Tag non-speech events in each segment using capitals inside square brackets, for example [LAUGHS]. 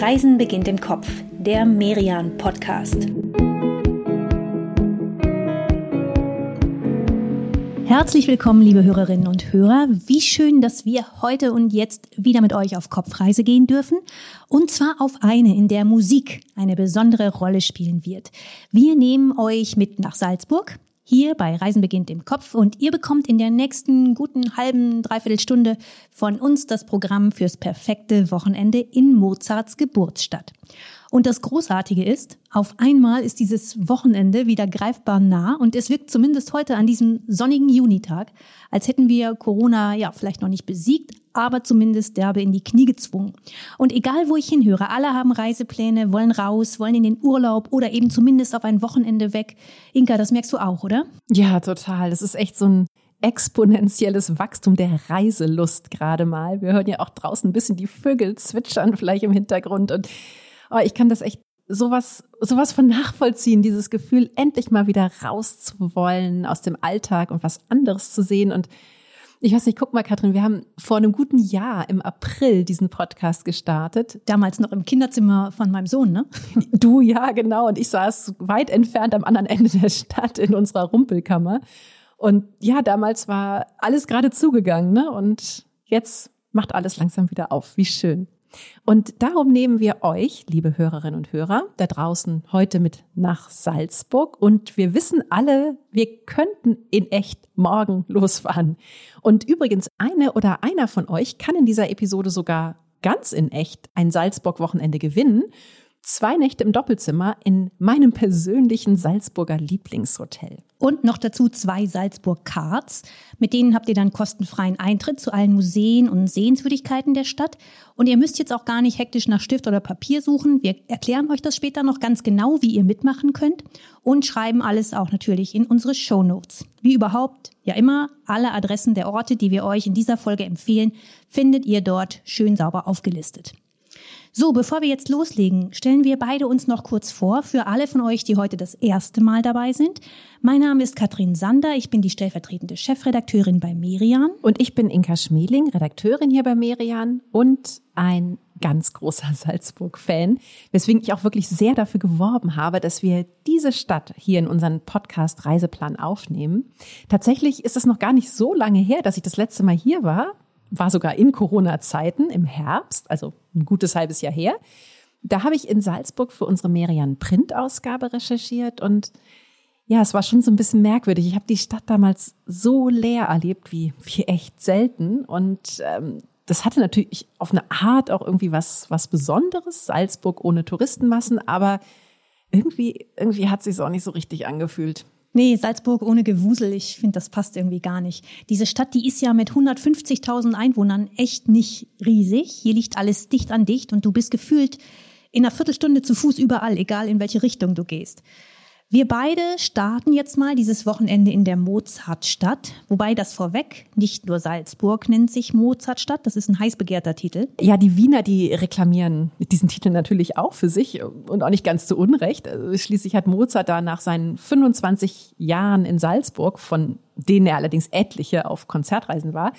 Reisen beginnt im Kopf, der Merian Podcast. Herzlich willkommen, liebe Hörerinnen und Hörer. Wie schön, dass wir heute und jetzt wieder mit euch auf Kopfreise gehen dürfen. Und zwar auf eine, in der Musik eine besondere Rolle spielen wird. Wir nehmen euch mit nach Salzburg, hier bei Reisen beginnt im Kopf und ihr bekommt in der nächsten guten halben, dreiviertel Stunde von uns das Programm fürs perfekte Wochenende in Mozarts Geburtsstadt. Und das Großartige ist, auf einmal ist dieses Wochenende wieder greifbar nah und es wirkt zumindest heute an diesem sonnigen Junitag, als hätten wir Corona ja vielleicht noch nicht besiegt, aber zumindest derbe in die Knie gezwungen. Und egal wo ich hinhöre, alle haben Reisepläne, wollen raus, wollen in den Urlaub oder eben zumindest auf ein Wochenende weg. Inka, das merkst du auch, oder? Ja, total. Das ist echt so ein exponentielles Wachstum der Reiselust gerade mal. Wir hören ja auch draußen ein bisschen die Vögel zwitschern vielleicht im Hintergrund und Oh, ich kann das echt sowas, sowas von nachvollziehen, dieses Gefühl, endlich mal wieder rauszuwollen aus dem Alltag und was anderes zu sehen. Und ich weiß nicht, guck mal, Katrin, wir haben vor einem guten Jahr im April diesen Podcast gestartet. Damals noch im Kinderzimmer von meinem Sohn, ne? Du, ja, genau. Und ich saß weit entfernt am anderen Ende der Stadt in unserer Rumpelkammer. Und ja, damals war alles gerade zugegangen, ne? Und jetzt macht alles langsam wieder auf. Wie schön. Und darum nehmen wir euch, liebe Hörerinnen und Hörer, da draußen heute mit nach Salzburg. Und wir wissen alle, wir könnten in echt morgen [LAUGHS] losfahren. Und übrigens, eine oder einer von euch kann in dieser Episode sogar ganz in echt ein Salzburg-Wochenende gewinnen zwei Nächte im Doppelzimmer in meinem persönlichen Salzburger Lieblingshotel. Und noch dazu zwei Salzburg-Cards. Mit denen habt ihr dann kostenfreien Eintritt zu allen Museen und Sehenswürdigkeiten der Stadt. Und ihr müsst jetzt auch gar nicht hektisch nach Stift oder Papier suchen. Wir erklären euch das später noch ganz genau, wie ihr mitmachen könnt. Und schreiben alles auch natürlich in unsere Show Notes. Wie überhaupt, ja immer, alle Adressen der Orte, die wir euch in dieser Folge empfehlen, findet ihr dort schön sauber aufgelistet. So, bevor wir jetzt loslegen, stellen wir beide uns noch kurz vor für alle von euch, die heute das erste Mal dabei sind. Mein Name ist Katrin Sander, ich bin die stellvertretende Chefredakteurin bei Merian. Und ich bin Inka Schmeling, Redakteurin hier bei Merian und ein ganz großer [LAUGHS] Salzburg-Fan, weswegen ich auch wirklich sehr dafür geworben habe, dass wir diese Stadt hier in unseren Podcast Reiseplan aufnehmen. Tatsächlich ist es noch gar nicht so lange her, dass ich das letzte Mal hier war war sogar in Corona-Zeiten im Herbst, also ein gutes halbes Jahr her. Da habe ich in Salzburg für unsere Merian Print-Ausgabe recherchiert und ja, es war schon so ein bisschen merkwürdig. Ich habe die Stadt damals so leer erlebt wie, wie echt selten und ähm, das hatte natürlich auf eine Art auch irgendwie was, was Besonderes. Salzburg ohne Touristenmassen, aber irgendwie, irgendwie hat sich auch nicht so richtig angefühlt. Nee, Salzburg ohne Gewusel, ich finde, das passt irgendwie gar nicht. Diese Stadt, die ist ja mit 150.000 Einwohnern echt nicht riesig. Hier liegt alles dicht an dicht und du bist gefühlt in einer Viertelstunde zu Fuß überall, egal in welche Richtung du gehst. Wir beide starten jetzt mal dieses Wochenende in der Mozartstadt, wobei das vorweg, nicht nur Salzburg nennt sich Mozartstadt, das ist ein heiß begehrter Titel. Ja, die Wiener, die reklamieren diesen Titel natürlich auch für sich und auch nicht ganz zu Unrecht. Also schließlich hat Mozart da nach seinen 25 Jahren in Salzburg, von denen er allerdings etliche auf Konzertreisen war,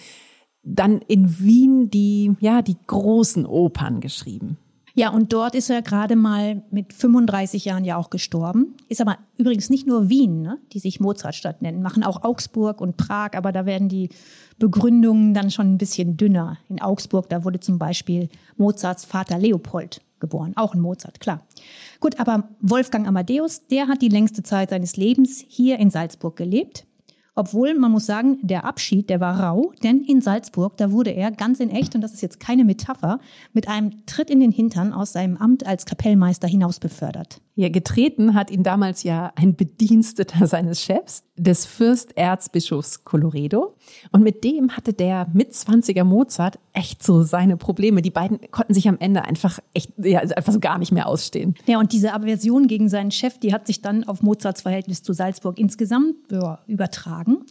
dann in Wien die, ja, die großen Opern geschrieben. Ja, und dort ist er gerade mal mit 35 Jahren ja auch gestorben. Ist aber übrigens nicht nur Wien, ne, die sich Mozartstadt nennen, machen auch Augsburg und Prag, aber da werden die Begründungen dann schon ein bisschen dünner. In Augsburg, da wurde zum Beispiel Mozarts Vater Leopold geboren, auch ein Mozart, klar. Gut, aber Wolfgang Amadeus, der hat die längste Zeit seines Lebens hier in Salzburg gelebt. Obwohl, man muss sagen, der Abschied, der war rau, denn in Salzburg, da wurde er ganz in echt, und das ist jetzt keine Metapher, mit einem Tritt in den Hintern aus seinem Amt als Kapellmeister hinaus befördert. Ja, getreten hat ihn damals ja ein Bediensteter seines Chefs, des Fürsterzbischofs Coloredo. Und mit dem hatte der Mitzwanziger Mozart echt so seine Probleme. Die beiden konnten sich am Ende einfach echt, ja, einfach so gar nicht mehr ausstehen. Ja, und diese Aversion gegen seinen Chef, die hat sich dann auf Mozarts Verhältnis zu Salzburg insgesamt ja, übertragen.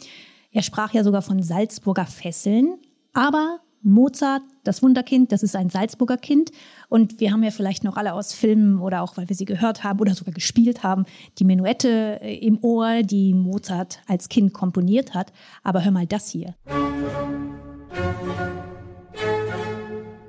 Er sprach ja sogar von Salzburger Fesseln. Aber Mozart, das Wunderkind, das ist ein Salzburger Kind. Und wir haben ja vielleicht noch alle aus Filmen oder auch, weil wir sie gehört haben oder sogar gespielt haben, die Menuette äh, im Ohr, die Mozart als Kind komponiert hat. Aber hör mal das hier.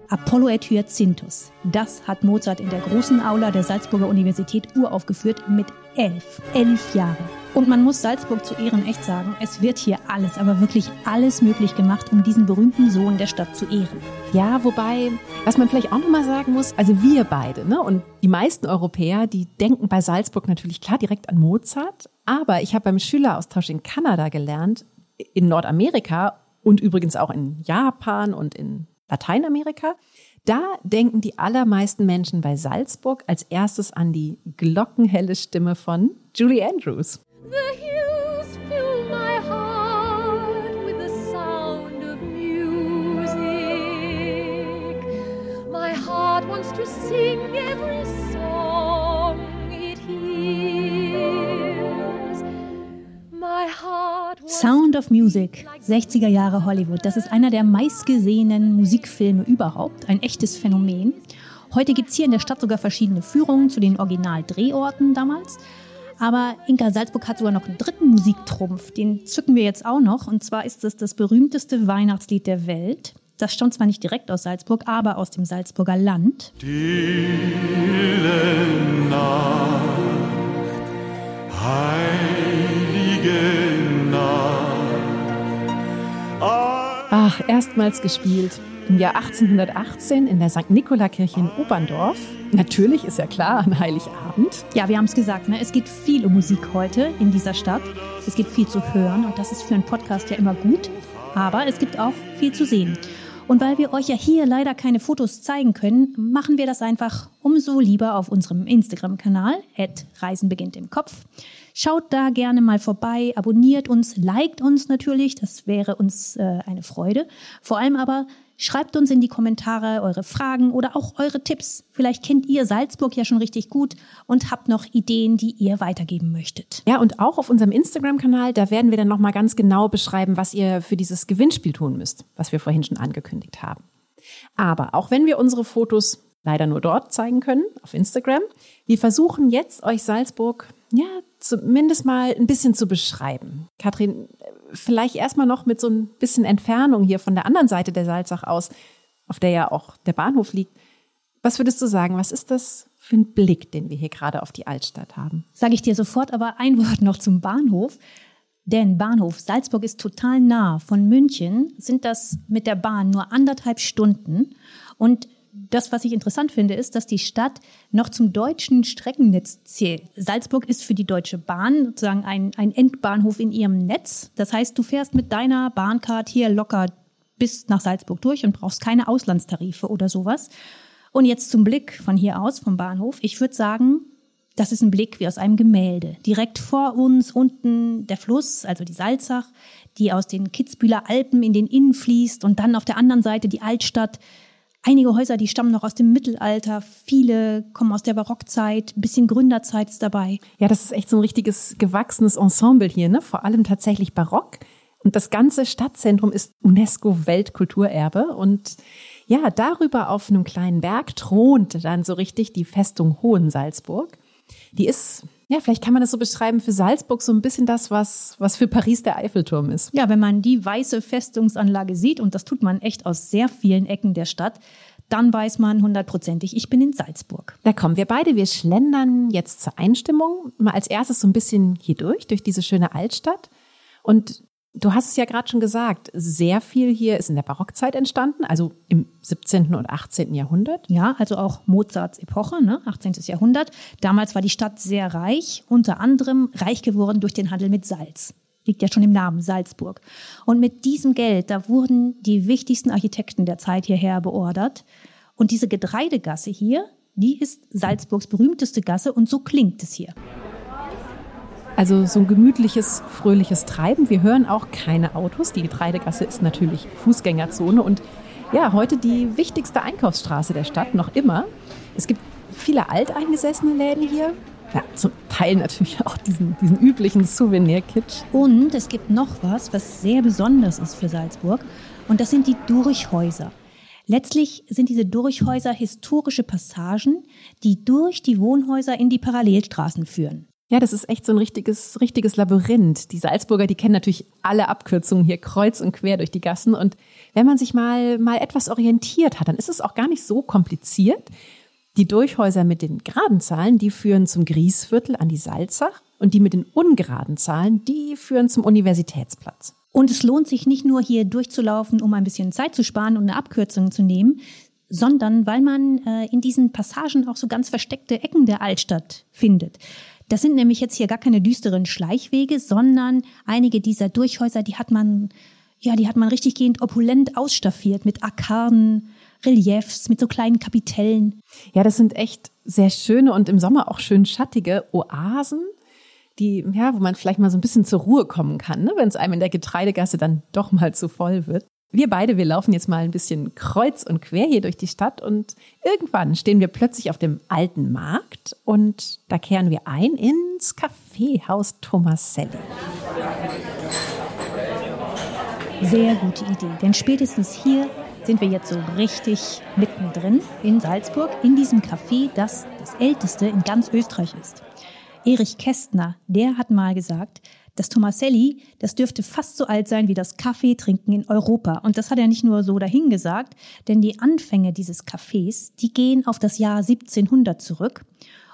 Apollo et Hyacinthus. Das hat Mozart in der großen Aula der Salzburger Universität uraufgeführt mit elf, elf Jahre. Und man muss Salzburg zu Ehren echt sagen, es wird hier alles, aber wirklich alles möglich gemacht, um diesen berühmten Sohn der Stadt zu ehren. Ja, wobei, was man vielleicht auch nochmal sagen muss, also wir beide, ne, und die meisten Europäer, die denken bei Salzburg natürlich klar direkt an Mozart, aber ich habe beim Schüleraustausch in Kanada gelernt, in Nordamerika und übrigens auch in Japan und in Lateinamerika, da denken die allermeisten Menschen bei Salzburg als erstes an die glockenhelle Stimme von Julie Andrews. The hills fill my heart with the sound of music. My heart wants to sing every song it hears. My heart Sound of Music, 60er Jahre Hollywood. Das ist einer der meistgesehenen Musikfilme überhaupt. Ein echtes Phänomen. Heute gibt es hier in der Stadt sogar verschiedene Führungen zu den Originaldrehorten damals. Aber Inka Salzburg hat sogar noch einen dritten Musiktrumpf. Den zücken wir jetzt auch noch. Und zwar ist es das berühmteste Weihnachtslied der Welt. Das stammt zwar nicht direkt aus Salzburg, aber aus dem Salzburger Land. Stille Nacht, heilige. Ach, erstmals gespielt im Jahr 1818 in der St. Nikolaikirche in Oberndorf. Natürlich ist ja klar, an Heiligabend. Ja, wir haben es gesagt, ne? es geht viel um Musik heute in dieser Stadt. Es gibt viel zu hören und das ist für einen Podcast ja immer gut. Aber es gibt auch viel zu sehen. Und weil wir euch ja hier leider keine Fotos zeigen können, machen wir das einfach umso lieber auf unserem Instagram-Kanal, Reisen beginnt im Kopf. Schaut da gerne mal vorbei, abonniert uns, liked uns natürlich, das wäre uns äh, eine Freude. Vor allem aber Schreibt uns in die Kommentare eure Fragen oder auch eure Tipps. Vielleicht kennt ihr Salzburg ja schon richtig gut und habt noch Ideen, die ihr weitergeben möchtet. Ja, und auch auf unserem Instagram-Kanal, da werden wir dann nochmal ganz genau beschreiben, was ihr für dieses Gewinnspiel tun müsst, was wir vorhin schon angekündigt haben. Aber auch wenn wir unsere Fotos leider nur dort zeigen können, auf Instagram, wir versuchen jetzt euch Salzburg ja, zumindest mal ein bisschen zu beschreiben. Katrin, vielleicht erstmal noch mit so ein bisschen Entfernung hier von der anderen Seite der Salzach aus, auf der ja auch der Bahnhof liegt. Was würdest du sagen? Was ist das für ein Blick, den wir hier gerade auf die Altstadt haben? Sage ich dir sofort, aber ein Wort noch zum Bahnhof. Denn Bahnhof Salzburg ist total nah. Von München sind das mit der Bahn nur anderthalb Stunden. Und das, was ich interessant finde, ist, dass die Stadt noch zum deutschen Streckennetz zählt. Salzburg ist für die Deutsche Bahn sozusagen ein, ein Endbahnhof in ihrem Netz. Das heißt, du fährst mit deiner Bahncard hier locker bis nach Salzburg durch und brauchst keine Auslandstarife oder sowas. Und jetzt zum Blick von hier aus, vom Bahnhof. Ich würde sagen, das ist ein Blick wie aus einem Gemälde. Direkt vor uns unten der Fluss, also die Salzach, die aus den Kitzbühler Alpen in den Innen fließt und dann auf der anderen Seite die Altstadt Einige Häuser, die stammen noch aus dem Mittelalter, viele kommen aus der Barockzeit, ein bisschen Gründerzeit ist dabei. Ja, das ist echt so ein richtiges gewachsenes Ensemble hier, ne? Vor allem tatsächlich barock. Und das ganze Stadtzentrum ist UNESCO-Weltkulturerbe. Und ja, darüber auf einem kleinen Berg thront dann so richtig die Festung Hohensalzburg. Die ist ja, vielleicht kann man das so beschreiben für Salzburg so ein bisschen das, was, was für Paris der Eiffelturm ist. Ja, wenn man die weiße Festungsanlage sieht, und das tut man echt aus sehr vielen Ecken der Stadt, dann weiß man hundertprozentig, ich bin in Salzburg. Da kommen wir beide, wir schlendern jetzt zur Einstimmung. Mal als erstes so ein bisschen hier durch, durch diese schöne Altstadt. Und Du hast es ja gerade schon gesagt, sehr viel hier ist in der Barockzeit entstanden, also im 17. und 18. Jahrhundert. Ja, also auch Mozarts Epoche, ne, 18. Jahrhundert. Damals war die Stadt sehr reich, unter anderem reich geworden durch den Handel mit Salz. Liegt ja schon im Namen Salzburg. Und mit diesem Geld, da wurden die wichtigsten Architekten der Zeit hierher beordert. Und diese Getreidegasse hier, die ist Salzburgs berühmteste Gasse und so klingt es hier. Also so ein gemütliches, fröhliches Treiben. Wir hören auch keine Autos. Die Getreidegasse ist natürlich Fußgängerzone und ja, heute die wichtigste Einkaufsstraße der Stadt, noch immer. Es gibt viele alteingesessene Läden hier. Ja, zum Teil natürlich auch diesen, diesen üblichen Souvenir-Kitsch. Und es gibt noch was, was sehr besonders ist für Salzburg. Und das sind die Durchhäuser. Letztlich sind diese Durchhäuser historische Passagen, die durch die Wohnhäuser in die Parallelstraßen führen. Ja, das ist echt so ein richtiges, richtiges Labyrinth. Die Salzburger, die kennen natürlich alle Abkürzungen hier kreuz und quer durch die Gassen. Und wenn man sich mal, mal etwas orientiert hat, dann ist es auch gar nicht so kompliziert. Die Durchhäuser mit den geraden Zahlen, die führen zum Griesviertel an die Salzach und die mit den ungeraden Zahlen, die führen zum Universitätsplatz. Und es lohnt sich nicht nur hier durchzulaufen, um ein bisschen Zeit zu sparen und eine Abkürzung zu nehmen, sondern weil man äh, in diesen Passagen auch so ganz versteckte Ecken der Altstadt findet. Das sind nämlich jetzt hier gar keine düsteren Schleichwege, sondern einige dieser Durchhäuser, die hat man, ja, die hat man richtig gehend opulent ausstaffiert mit Arkaden, Reliefs, mit so kleinen Kapitellen. Ja, das sind echt sehr schöne und im Sommer auch schön schattige Oasen, die, ja, wo man vielleicht mal so ein bisschen zur Ruhe kommen kann, ne, wenn es einem in der Getreidegasse dann doch mal zu voll wird. Wir beide, wir laufen jetzt mal ein bisschen kreuz und quer hier durch die Stadt und irgendwann stehen wir plötzlich auf dem alten Markt und da kehren wir ein ins Kaffeehaus Tomaselli. Sehr gute Idee, denn spätestens hier sind wir jetzt so richtig mittendrin in Salzburg, in diesem Café, das das älteste in ganz Österreich ist. Erich Kästner, der hat mal gesagt, das Tomaselli, das dürfte fast so alt sein wie das Kaffeetrinken in Europa. Und das hat er nicht nur so dahingesagt, denn die Anfänge dieses Cafés, die gehen auf das Jahr 1700 zurück.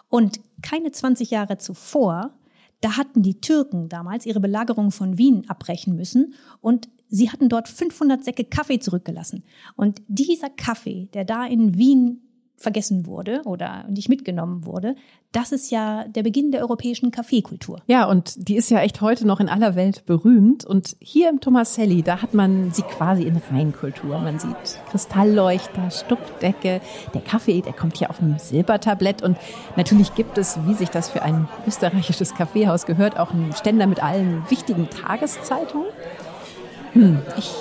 Und keine 20 Jahre zuvor, da hatten die Türken damals ihre Belagerung von Wien abbrechen müssen und sie hatten dort 500 Säcke Kaffee zurückgelassen. Und dieser Kaffee, der da in Wien vergessen wurde oder nicht mitgenommen wurde, das ist ja der Beginn der europäischen Kaffeekultur. Ja, und die ist ja echt heute noch in aller Welt berühmt. Und hier im Tomaselli, da hat man sie quasi in Reinkultur. Man sieht Kristallleuchter, Stuckdecke. Der Kaffee, der kommt hier auf einem Silbertablett. Und natürlich gibt es, wie sich das für ein österreichisches Kaffeehaus gehört, auch einen Ständer mit allen wichtigen Tageszeitungen. Hm, ich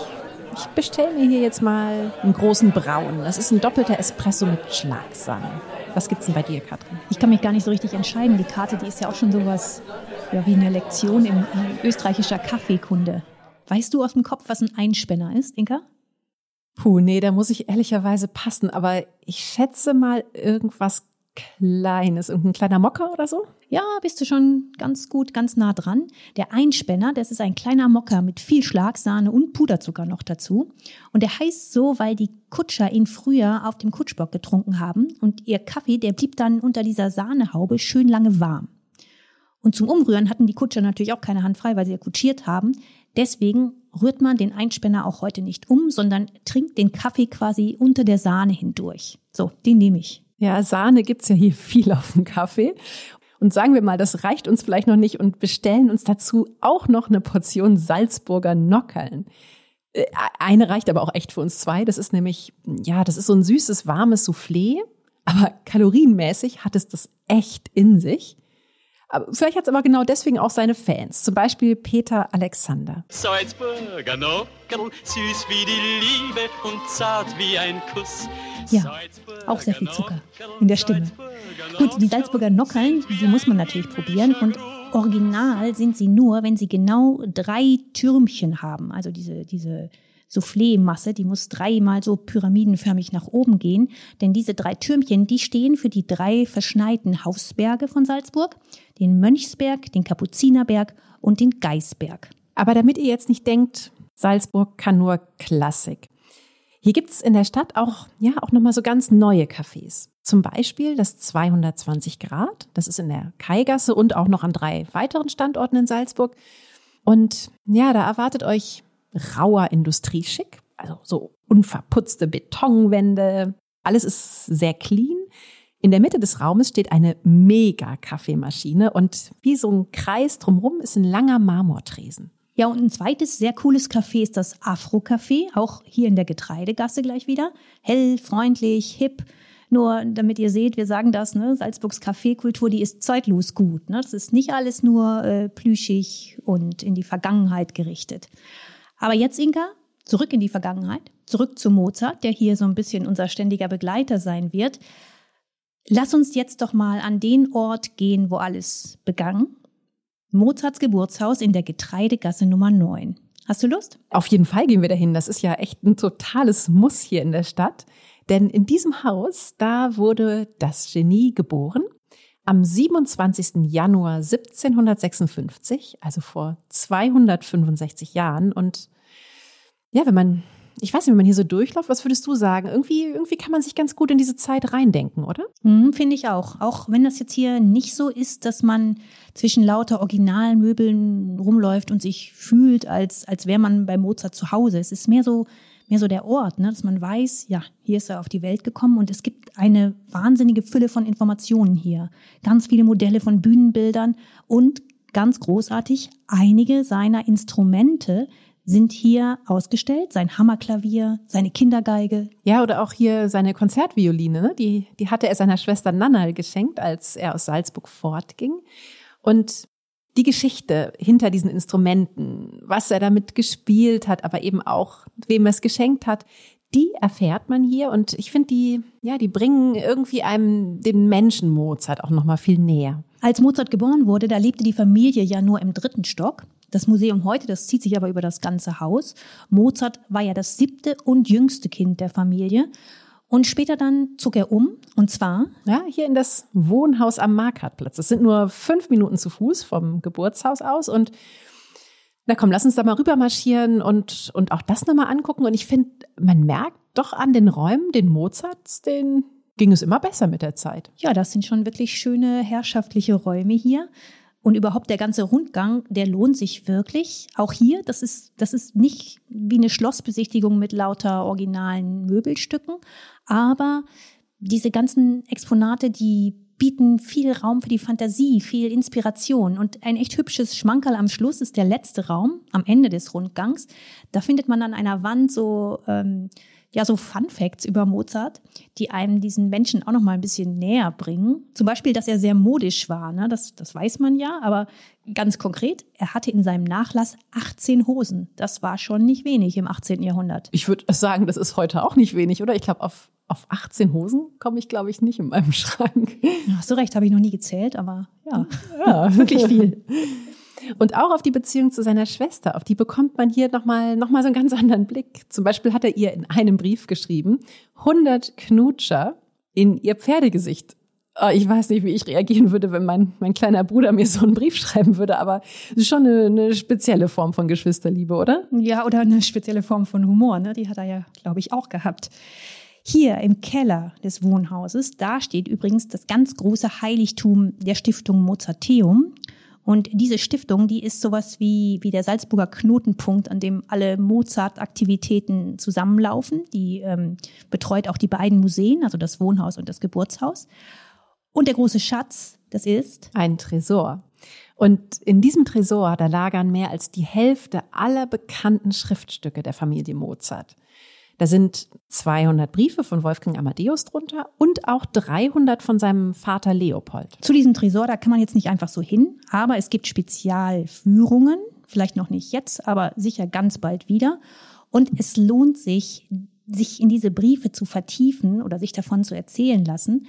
ich bestelle mir hier jetzt mal einen großen Braun. Das ist ein doppelter Espresso mit Schlagsahne. Was gibt's denn bei dir, Katrin? Ich kann mich gar nicht so richtig entscheiden. Die Karte, die ist ja auch schon sowas ja, wie eine Lektion in, in österreichischer Kaffeekunde. Weißt du aus dem Kopf, was ein Einspänner ist, Inka? Puh, nee, da muss ich ehrlicherweise passen. Aber ich schätze mal irgendwas Kleines, irgendein kleiner Mocker oder so? Ja, bist du schon ganz gut, ganz nah dran. Der Einspänner, das ist ein kleiner Mocker mit viel Schlagsahne und Puderzucker noch dazu. Und der heißt so, weil die Kutscher ihn früher auf dem Kutschbock getrunken haben und ihr Kaffee, der blieb dann unter dieser Sahnehaube schön lange warm. Und zum Umrühren hatten die Kutscher natürlich auch keine Hand frei, weil sie ja kutschiert haben. Deswegen rührt man den Einspänner auch heute nicht um, sondern trinkt den Kaffee quasi unter der Sahne hindurch. So, den nehme ich. Ja, Sahne gibt's ja hier [LAUGHS] viel auf dem Kaffee. Und sagen wir mal, das reicht uns vielleicht noch nicht und bestellen uns dazu auch noch eine Portion Salzburger Nockerln. Äh, eine reicht aber auch echt für uns zwei. Das ist nämlich, ja, das ist so ein süßes, warmes Soufflé. Aber kalorienmäßig hat es das echt in sich. Aber vielleicht hat es aber genau deswegen auch seine Fans. Zum Beispiel Peter Alexander. Salzburger Nockerl, süß wie die Liebe und zart wie ein Kuss. Ja, auch sehr viel Zucker in der Stimme. Gut, die Salzburger Nockerln, die muss man natürlich probieren und original sind sie nur, wenn sie genau drei Türmchen haben. Also diese, diese Soufflé-Masse, die muss dreimal so pyramidenförmig nach oben gehen. Denn diese drei Türmchen, die stehen für die drei verschneiten Hausberge von Salzburg. Den Mönchsberg, den Kapuzinerberg und den Geisberg. Aber damit ihr jetzt nicht denkt, Salzburg kann nur Klassik. Hier gibt es in der Stadt auch, ja, auch nochmal so ganz neue Cafés. Zum Beispiel das 220 Grad. Das ist in der Kaigasse und auch noch an drei weiteren Standorten in Salzburg. Und ja, da erwartet euch rauer Industrieschick. Also so unverputzte Betonwände. Alles ist sehr clean. In der Mitte des Raumes steht eine Mega-Kaffeemaschine und wie so ein Kreis drumherum ist ein langer Marmortresen. Ja, und ein zweites sehr cooles Café ist das Afro-Café, auch hier in der Getreidegasse gleich wieder. Hell, freundlich, hip. Nur damit ihr seht, wir sagen das, ne, Salzburgs Kaffeekultur, die ist zeitlos gut. Ne? Das ist nicht alles nur äh, plüschig und in die Vergangenheit gerichtet. Aber jetzt, Inka, zurück in die Vergangenheit, zurück zu Mozart, der hier so ein bisschen unser ständiger Begleiter sein wird. Lass uns jetzt doch mal an den Ort gehen, wo alles begann Mozarts Geburtshaus in der Getreidegasse Nummer 9. Hast du Lust? Auf jeden Fall gehen wir dahin. Das ist ja echt ein totales Muss hier in der Stadt. Denn in diesem Haus, da wurde das Genie geboren. am 27. Januar 1756, also vor 265 Jahren. Und ja, wenn man, ich weiß nicht, wenn man hier so durchläuft, was würdest du sagen? Irgendwie, irgendwie kann man sich ganz gut in diese Zeit reindenken, oder? Mhm, Finde ich auch. Auch wenn das jetzt hier nicht so ist, dass man zwischen lauter Originalmöbeln rumläuft und sich fühlt, als, als wäre man bei Mozart zu Hause. Es ist mehr so, mehr so der Ort, ne? dass man weiß, ja, hier ist er auf die Welt gekommen und es gibt eine wahnsinnige Fülle von Informationen hier. Ganz viele Modelle von Bühnenbildern und ganz großartig, einige seiner Instrumente sind hier ausgestellt. Sein Hammerklavier, seine Kindergeige. Ja, oder auch hier seine Konzertvioline. Ne? Die, die hatte er seiner Schwester Nannal geschenkt, als er aus Salzburg fortging. Und die Geschichte hinter diesen Instrumenten, was er damit gespielt hat, aber eben auch, wem er es geschenkt hat, die erfährt man hier und ich finde die, ja, die bringen irgendwie einem den Menschen Mozart auch nochmal viel näher. Als Mozart geboren wurde, da lebte die Familie ja nur im dritten Stock. Das Museum heute, das zieht sich aber über das ganze Haus. Mozart war ja das siebte und jüngste Kind der Familie. Und später dann zog er um, und zwar ja, hier in das Wohnhaus am Markhartplatz. Das sind nur fünf Minuten zu Fuß vom Geburtshaus aus. Und na komm, lass uns da mal rüber marschieren und, und auch das nochmal angucken. Und ich finde, man merkt doch an den Räumen, den Mozarts, den ging es immer besser mit der Zeit. Ja, das sind schon wirklich schöne herrschaftliche Räume hier. Und überhaupt der ganze Rundgang, der lohnt sich wirklich. Auch hier, das ist, das ist nicht wie eine Schlossbesichtigung mit lauter originalen Möbelstücken, aber diese ganzen Exponate, die bieten viel Raum für die Fantasie, viel Inspiration. Und ein echt hübsches Schmankerl am Schluss ist der letzte Raum, am Ende des Rundgangs. Da findet man an einer Wand so, ähm, ja, so Fun Facts über Mozart, die einem diesen Menschen auch noch mal ein bisschen näher bringen. Zum Beispiel, dass er sehr modisch war, ne? das, das weiß man ja, aber ganz konkret, er hatte in seinem Nachlass 18 Hosen. Das war schon nicht wenig im 18. Jahrhundert. Ich würde sagen, das ist heute auch nicht wenig, oder? Ich glaube, auf auf 18 Hosen komme ich, glaube ich, nicht in meinem [LAUGHS] Schrank. Hast du recht, habe ich noch nie gezählt, aber ja, ja [LAUGHS] wirklich viel. [LAUGHS] Und auch auf die Beziehung zu seiner Schwester, auf die bekommt man hier nochmal noch mal so einen ganz [LAUGHS] anderen Blick. Zum Beispiel hat er ihr in einem Brief geschrieben, 100 Knutscher in ihr Pferdegesicht. Oh, ich weiß nicht, wie ich reagieren würde, wenn mein, mein kleiner Bruder mir so einen Brief [LAUGHS] schreiben würde, aber es ist schon eine, eine spezielle Form von Geschwisterliebe, oder? Ja, oder eine spezielle Form von Humor, ne? Die hat er ja, glaube ich, auch gehabt. Hier im Keller des Wohnhauses, da steht übrigens das ganz große Heiligtum der Stiftung Mozarteum. Und diese Stiftung, die ist sowas wie, wie der Salzburger Knotenpunkt, an dem alle Mozart-Aktivitäten zusammenlaufen. Die ähm, betreut auch die beiden Museen, also das Wohnhaus und das Geburtshaus. Und der große Schatz, das ist ein Tresor. Und in diesem Tresor, da lagern mehr als die Hälfte aller bekannten Schriftstücke der Familie Mozart. Da sind 200 Briefe von Wolfgang Amadeus drunter und auch 300 von seinem Vater Leopold. Zu diesem Tresor, da kann man jetzt nicht einfach so hin, aber es gibt Spezialführungen, vielleicht noch nicht jetzt, aber sicher ganz bald wieder. Und es lohnt sich, sich in diese Briefe zu vertiefen oder sich davon zu erzählen lassen.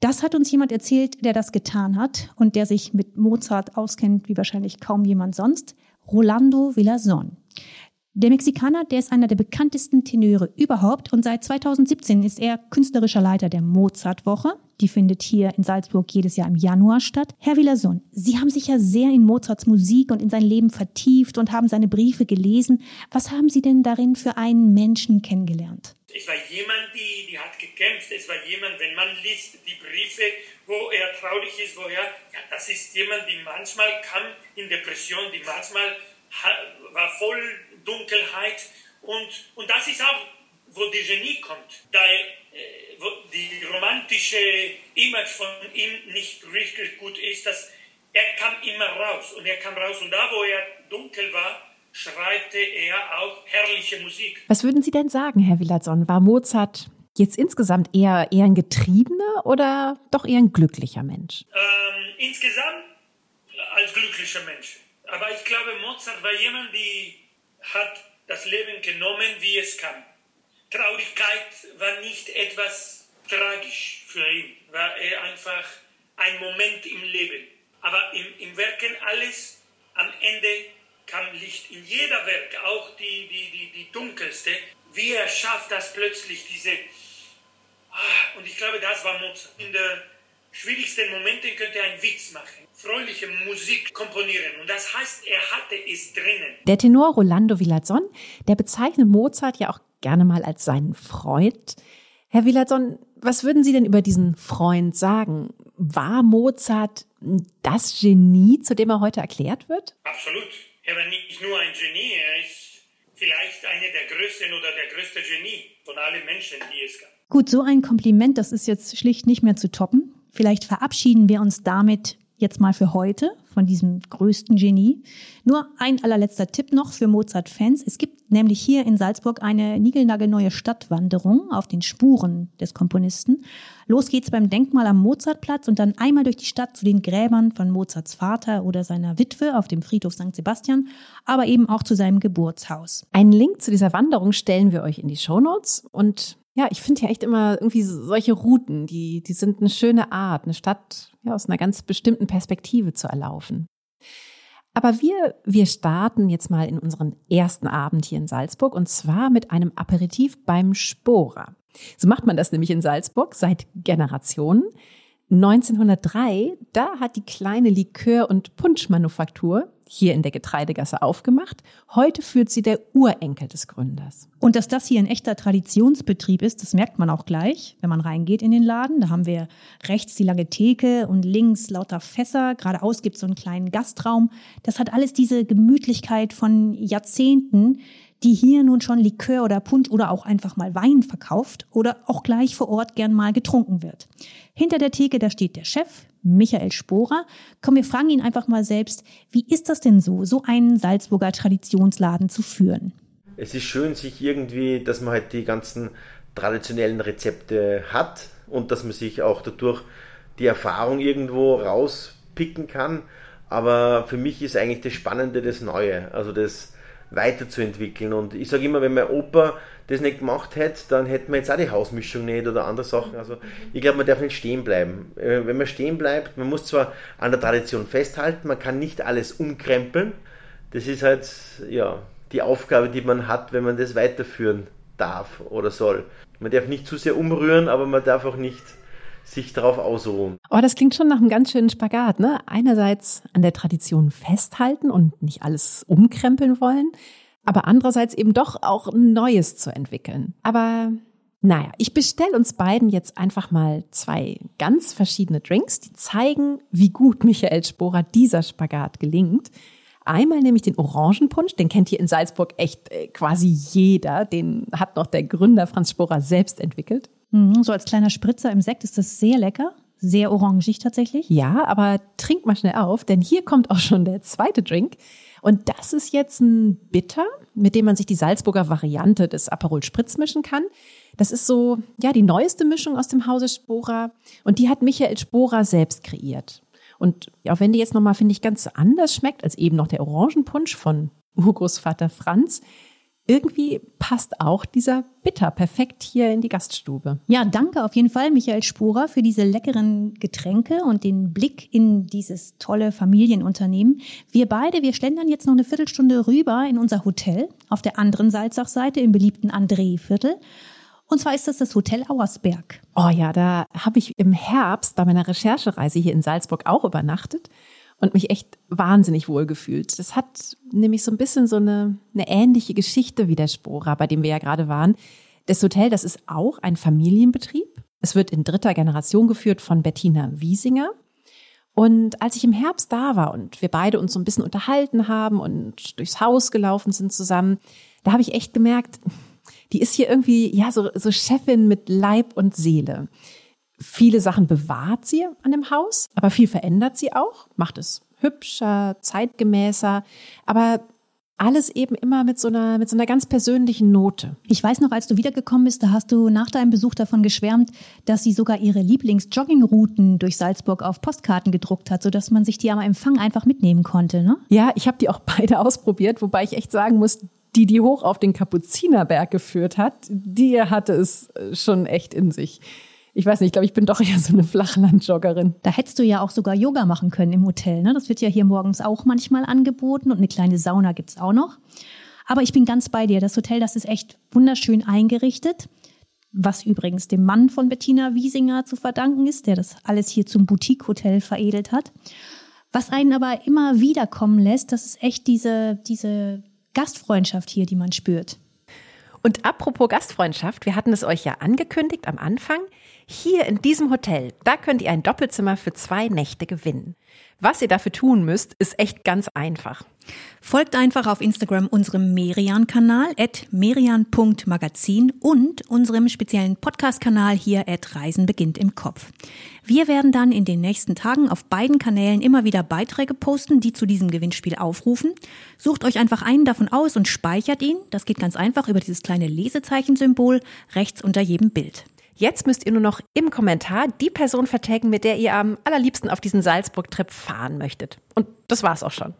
Das hat uns jemand erzählt, der das getan hat und der sich mit Mozart auskennt, wie wahrscheinlich kaum jemand sonst. Rolando Villazon. Der Mexikaner, der ist einer der bekanntesten Tenöre überhaupt und seit 2017 ist er künstlerischer Leiter der Mozartwoche. Die findet hier in Salzburg jedes Jahr im Januar statt. Herr Villason, Sie haben sich ja sehr in Mozarts Musik und in sein Leben vertieft und haben seine Briefe gelesen. Was haben Sie denn darin für einen Menschen kennengelernt? Es war jemand, die, die hat gekämpft. Es war jemand, wenn man liest die Briefe, wo er traurig ist, wo er, ja, das ist jemand, die manchmal kam in Depression, die manchmal war voll Dunkelheit. Und, und das ist auch, wo die Genie kommt. Da äh, wo die romantische Image von ihm nicht richtig gut ist, dass er kam immer raus und er kam raus. Und da, wo er dunkel war, schreibte er auch herrliche Musik. Was würden Sie denn sagen, Herr Willatzon? War Mozart jetzt insgesamt eher, eher ein getriebener oder doch eher ein glücklicher Mensch? Ähm, insgesamt als glücklicher Mensch. Aber ich glaube, Mozart war jemand, der hat das Leben genommen, wie es kam. Traurigkeit war nicht etwas tragisch für ihn, war er einfach ein Moment im Leben. Aber im, im Werken alles, am Ende kam Licht. In jeder Werk, auch die, die, die, die dunkelste, wie er schafft das plötzlich, diese... Ah, und ich glaube, das war Mozart. In der schwierigsten Momenten könnte er einen Witz machen, fröhliche Musik komponieren. Und das heißt, er hatte es drinnen. Der Tenor Rolando Villazon, der bezeichnet Mozart ja auch gerne mal als seinen Freund. Herr Villazon, was würden Sie denn über diesen Freund sagen? War Mozart das Genie, zu dem er heute erklärt wird? Absolut. Er war nicht nur ein Genie, er ist vielleicht einer der größten oder der größte Genie von allen Menschen, die es gab. Gut, so ein Kompliment, das ist jetzt schlicht nicht mehr zu toppen. Vielleicht verabschieden wir uns damit jetzt mal für heute von diesem größten Genie. Nur ein allerletzter Tipp noch für Mozart-Fans. Es gibt nämlich hier in Salzburg eine niegelnagelneue Stadtwanderung auf den Spuren des Komponisten. Los geht's beim Denkmal am Mozartplatz und dann einmal durch die Stadt zu den Gräbern von Mozarts Vater oder seiner Witwe auf dem Friedhof St. Sebastian, aber eben auch zu seinem Geburtshaus. Einen Link zu dieser Wanderung stellen wir euch in die Shownotes und ja, ich finde ja echt immer irgendwie solche Routen, die, die sind eine schöne Art, eine Stadt ja, aus einer ganz bestimmten Perspektive zu erlaufen. Aber wir, wir starten jetzt mal in unseren ersten Abend hier in Salzburg und zwar mit einem Aperitif beim Sporer. So macht man das nämlich in Salzburg seit Generationen. 1903, da hat die kleine Likör- und Punschmanufaktur hier in der Getreidegasse aufgemacht. Heute führt sie der Urenkel des Gründers. Und dass das hier ein echter Traditionsbetrieb ist, das merkt man auch gleich, wenn man reingeht in den Laden. Da haben wir rechts die lange Theke und links lauter Fässer. Geradeaus gibt es so einen kleinen Gastraum. Das hat alles diese Gemütlichkeit von Jahrzehnten, die hier nun schon Likör oder Punsch oder auch einfach mal Wein verkauft oder auch gleich vor Ort gern mal getrunken wird. Hinter der Theke, da steht der Chef, Michael Sporer. Komm, wir fragen ihn einfach mal selbst, wie ist das denn so, so einen Salzburger Traditionsladen zu führen? Es ist schön, sich irgendwie, dass man halt die ganzen traditionellen Rezepte hat und dass man sich auch dadurch die Erfahrung irgendwo rauspicken kann. Aber für mich ist eigentlich das Spannende das Neue, also das weiterzuentwickeln. Und ich sage immer, wenn mein Opa das nicht gemacht hätte, dann hätten wir jetzt auch die Hausmischung nicht oder andere Sachen. Also ich glaube, man darf nicht stehen bleiben. Äh, wenn man stehen bleibt, man muss zwar an der Tradition festhalten, man kann nicht alles umkrempeln. Das ist halt ja die Aufgabe, die man hat, wenn man das weiterführen darf oder soll. Man darf nicht zu sehr umrühren, aber man darf auch nicht sich darauf ausruhen. Oh, das klingt schon nach einem ganz schönen Spagat, ne? Einerseits an der Tradition festhalten und nicht alles umkrempeln wollen, aber andererseits eben doch auch Neues zu entwickeln. Aber naja, ich bestelle uns beiden jetzt einfach mal zwei ganz verschiedene Drinks, die zeigen, wie gut Michael Sporer dieser Spagat gelingt. Einmal nämlich den Orangenpunsch, den kennt hier in Salzburg echt äh, quasi jeder. Den hat noch der Gründer Franz Sporer selbst entwickelt. Mhm, so als kleiner Spritzer im Sekt ist das sehr lecker. Sehr orangig tatsächlich. Ja, aber trink mal schnell auf, denn hier kommt auch schon der zweite Drink. Und das ist jetzt ein Bitter, mit dem man sich die Salzburger Variante des Aperol Spritz mischen kann. Das ist so, ja, die neueste Mischung aus dem Hause Sporer. Und die hat Michael Sporer selbst kreiert. Und auch wenn die jetzt nochmal, finde ich, ganz anders schmeckt als eben noch der Orangenpunsch von Urgroßvater Franz, irgendwie passt auch dieser Bitter perfekt hier in die Gaststube. Ja, danke auf jeden Fall, Michael Sporer, für diese leckeren Getränke und den Blick in dieses tolle Familienunternehmen. Wir beide, wir schlendern jetzt noch eine Viertelstunde rüber in unser Hotel auf der anderen Salzachseite im beliebten André-Viertel. Und zwar ist das das Hotel Auersberg. Oh ja, da habe ich im Herbst bei meiner Recherchereise hier in Salzburg auch übernachtet und mich echt wahnsinnig wohl gefühlt. Das hat nämlich so ein bisschen so eine, eine ähnliche Geschichte wie der Spora, bei dem wir ja gerade waren. Das Hotel, das ist auch ein Familienbetrieb. Es wird in dritter Generation geführt von Bettina Wiesinger. Und als ich im Herbst da war und wir beide uns so ein bisschen unterhalten haben und durchs Haus gelaufen sind zusammen, da habe ich echt gemerkt, die ist hier irgendwie, ja, so, so Chefin mit Leib und Seele. Viele Sachen bewahrt sie an dem Haus, aber viel verändert sie auch, macht es hübscher, zeitgemäßer, aber alles eben immer mit so einer, mit so einer ganz persönlichen Note. Ich weiß noch, als du wiedergekommen bist, da hast du nach deinem Besuch davon geschwärmt, dass sie sogar ihre Lieblings-Joggingrouten durch Salzburg auf Postkarten gedruckt hat, sodass man sich die am Empfang einfach mitnehmen konnte, ne? Ja, ich habe die auch beide [LAUGHS] ausprobiert, wobei ich echt sagen muss, die, die hoch auf den Kapuzinerberg geführt hat, die hatte es schon echt in sich ich weiß nicht, ich glaube, ich bin doch eher so eine Flachlandjoggerin. Da hättest du ja auch sogar Yoga machen können im Hotel. Ne? Das wird ja hier morgens auch manchmal angeboten und eine kleine Sauna gibt's auch noch. Aber ich bin ganz bei dir. Das Hotel, das ist echt wunderschön eingerichtet. was übrigens dem Mann von Bettina Wiesinger zu verdanken ist, der das alles hier zum Boutique-Hotel veredelt hat. Was einen aber immer wieder kommen lässt, das ist echt diese, diese Gastfreundschaft hier, die man spürt. Und apropos Gastfreundschaft, wir hatten es euch ja angekündigt am Anfang. Hier in diesem Hotel, da könnt ihr ein Doppelzimmer für zwei Nächte gewinnen. Was ihr dafür tun müsst, ist echt ganz einfach. Folgt einfach auf Instagram unserem Merian-Kanal at merian.magazin und unserem speziellen Podcast-Kanal hier at Reisen beginnt im Kopf. Wir werden dann in den nächsten Tagen auf beiden Kanälen immer wieder Beiträge posten, die zu diesem Gewinnspiel aufrufen. Sucht euch einfach einen davon aus und speichert ihn. Das geht ganz einfach über dieses kleine Lesezeichensymbol rechts unter jedem Bild. Jetzt müsst ihr nur noch im Kommentar die Person vertaggen, mit der ihr am allerliebsten auf diesen Salzburg-Trip fahren möchtet. Und das war's auch schon.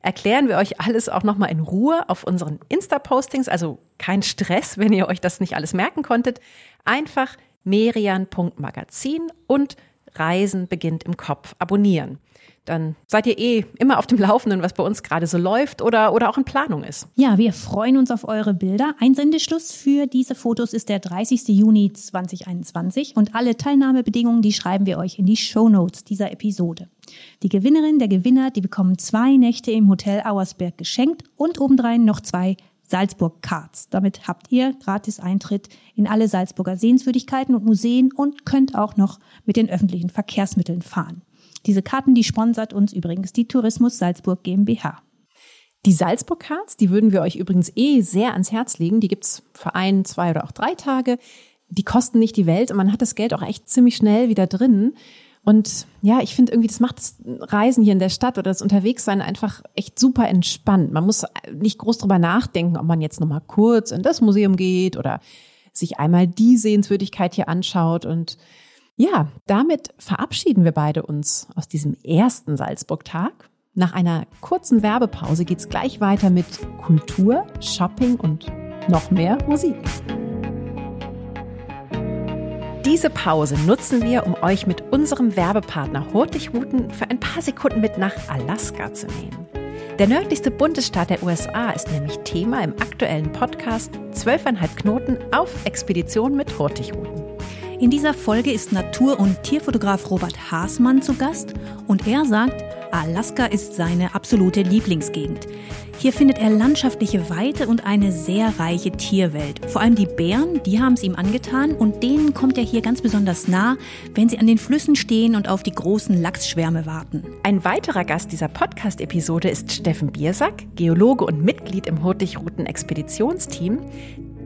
Erklären wir euch alles auch nochmal in Ruhe auf unseren Insta-Postings, also kein Stress, wenn ihr euch das nicht alles merken konntet. Einfach merian.magazin und Reisen beginnt im Kopf abonnieren dann seid ihr eh immer auf dem Laufenden, was bei uns gerade so läuft oder, oder auch in Planung ist. Ja, wir freuen uns auf eure Bilder. Einsendeschluss für diese Fotos ist der 30. Juni 2021 und alle Teilnahmebedingungen, die schreiben wir euch in die Show Notes dieser Episode. Die Gewinnerin, der Gewinner, die bekommen zwei Nächte im Hotel Auersberg geschenkt und obendrein noch zwei Salzburg Cards. Damit habt ihr gratis Eintritt in alle Salzburger Sehenswürdigkeiten und Museen und könnt auch noch mit den öffentlichen Verkehrsmitteln fahren. Diese Karten, die sponsert uns übrigens die Tourismus Salzburg GmbH. Die Salzburg Cards, die würden wir euch übrigens eh sehr ans Herz legen. Die gibt's für ein, zwei oder auch drei Tage. Die kosten nicht die Welt und man hat das Geld auch echt ziemlich schnell wieder drin. Und ja, ich finde irgendwie, das macht das Reisen hier in der Stadt oder das Unterwegssein einfach echt super entspannt. Man muss nicht groß drüber nachdenken, ob man jetzt nochmal kurz in das Museum geht oder sich einmal die Sehenswürdigkeit hier anschaut und ja, damit verabschieden wir beide uns aus diesem ersten Salzburg-Tag. Nach einer kurzen Werbepause geht's gleich weiter mit Kultur, Shopping und noch mehr Musik. Diese Pause nutzen wir, um euch mit unserem Werbepartner Hurtigruten für ein paar Sekunden mit nach Alaska zu nehmen. Der nördlichste Bundesstaat der USA ist nämlich Thema im aktuellen Podcast 12,5 Knoten auf Expedition mit Hurtigruten. In dieser Folge ist Natur- und Tierfotograf Robert Haasmann zu Gast und er sagt, Alaska ist seine absolute Lieblingsgegend. Hier findet er landschaftliche Weite und eine sehr reiche Tierwelt. Vor allem die Bären, die haben es ihm angetan und denen kommt er hier ganz besonders nah, wenn sie an den Flüssen stehen und auf die großen Lachsschwärme warten. Ein weiterer Gast dieser Podcast-Episode ist Steffen Biersack, Geologe und Mitglied im Hurtigruten-Expeditionsteam.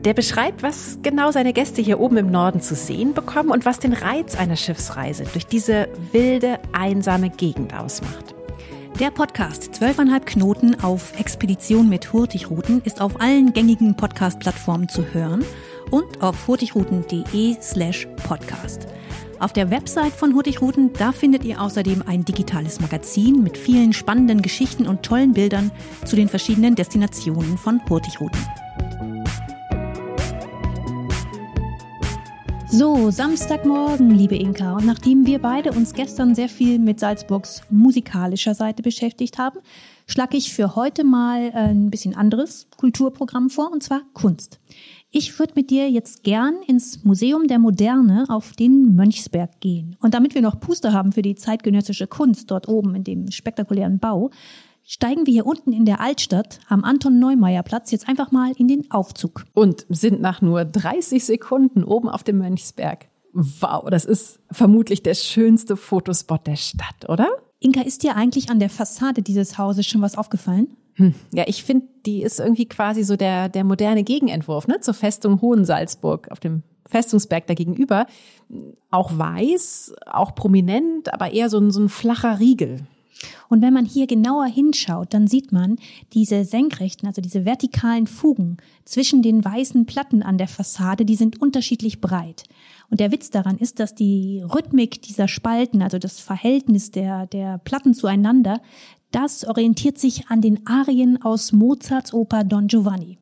Der beschreibt, was genau seine Gäste hier oben im Norden zu sehen bekommen und was den Reiz einer Schiffsreise durch diese wilde, einsame Gegend ausmacht. Der Podcast 12,5 Knoten auf Expedition mit Hurtigruten ist auf allen gängigen Podcast-Plattformen zu hören und auf hurtigruten.de slash podcast. Auf der Website von Hurtigruten, da findet ihr außerdem ein digitales Magazin mit vielen spannenden Geschichten und tollen Bildern zu den verschiedenen Destinationen von Hurtigruten. So, Samstagmorgen, liebe Inka. Und nachdem wir beide uns gestern sehr viel mit Salzburgs musikalischer Seite beschäftigt haben, schlage ich für heute mal ein bisschen anderes Kulturprogramm vor, und zwar Kunst. Ich würde mit dir jetzt gern ins Museum der Moderne auf den Mönchsberg gehen. Und damit wir noch Puste haben für die zeitgenössische Kunst dort oben in dem spektakulären Bau, steigen wir hier unten in der Altstadt am Anton-Neumeier-Platz jetzt einfach mal in den Aufzug. Und sind nach nur 30 Sekunden oben auf dem Mönchsberg. Wow, das ist vermutlich der schönste Fotospot der Stadt, oder? Inka, ist dir eigentlich an der Fassade dieses Hauses schon was aufgefallen? Hm. Ja, ich finde, die ist irgendwie quasi so der, der moderne Gegenentwurf ne, zur Festung Hohensalzburg auf dem Festungsberg da gegenüber. Auch weiß, auch prominent, aber eher so ein, so ein flacher Riegel. Und wenn man hier genauer hinschaut, dann sieht man diese senkrechten, also diese vertikalen Fugen zwischen den weißen Platten an der Fassade, die sind unterschiedlich breit. Und der Witz daran ist, dass die Rhythmik dieser Spalten, also das Verhältnis der, der Platten zueinander, das orientiert sich an den Arien aus Mozarts Oper Don Giovanni.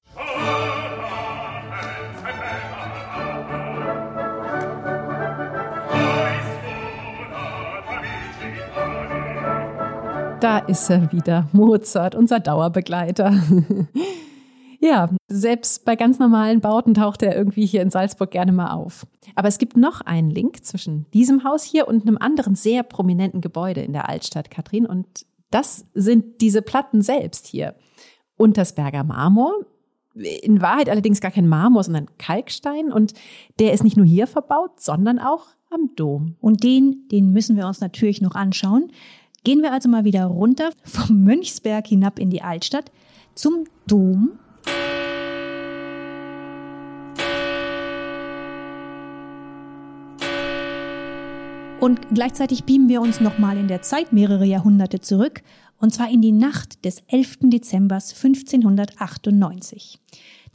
Da ist er wieder, Mozart, unser Dauerbegleiter. [LAUGHS] Ja, selbst bei ganz normalen Bauten taucht er irgendwie hier in Salzburg gerne mal auf. Aber es gibt noch einen Link zwischen diesem Haus hier und einem anderen sehr prominenten Gebäude in der Altstadt, Katrin. Und das sind diese Platten selbst hier. Untersberger Marmor. In Wahrheit allerdings gar kein Marmor, sondern Kalkstein. Und der ist nicht nur hier verbaut, sondern auch am Dom. Und den, den müssen wir uns natürlich noch anschauen. Gehen wir also mal wieder runter vom [LAUGHS] Mönchsberg hinab in die Altstadt zum Dom Und gleichzeitig beamen wir uns nochmal in der Zeit mehrere Jahrhunderte zurück, und zwar in die Nacht des 11. Dezember 1598.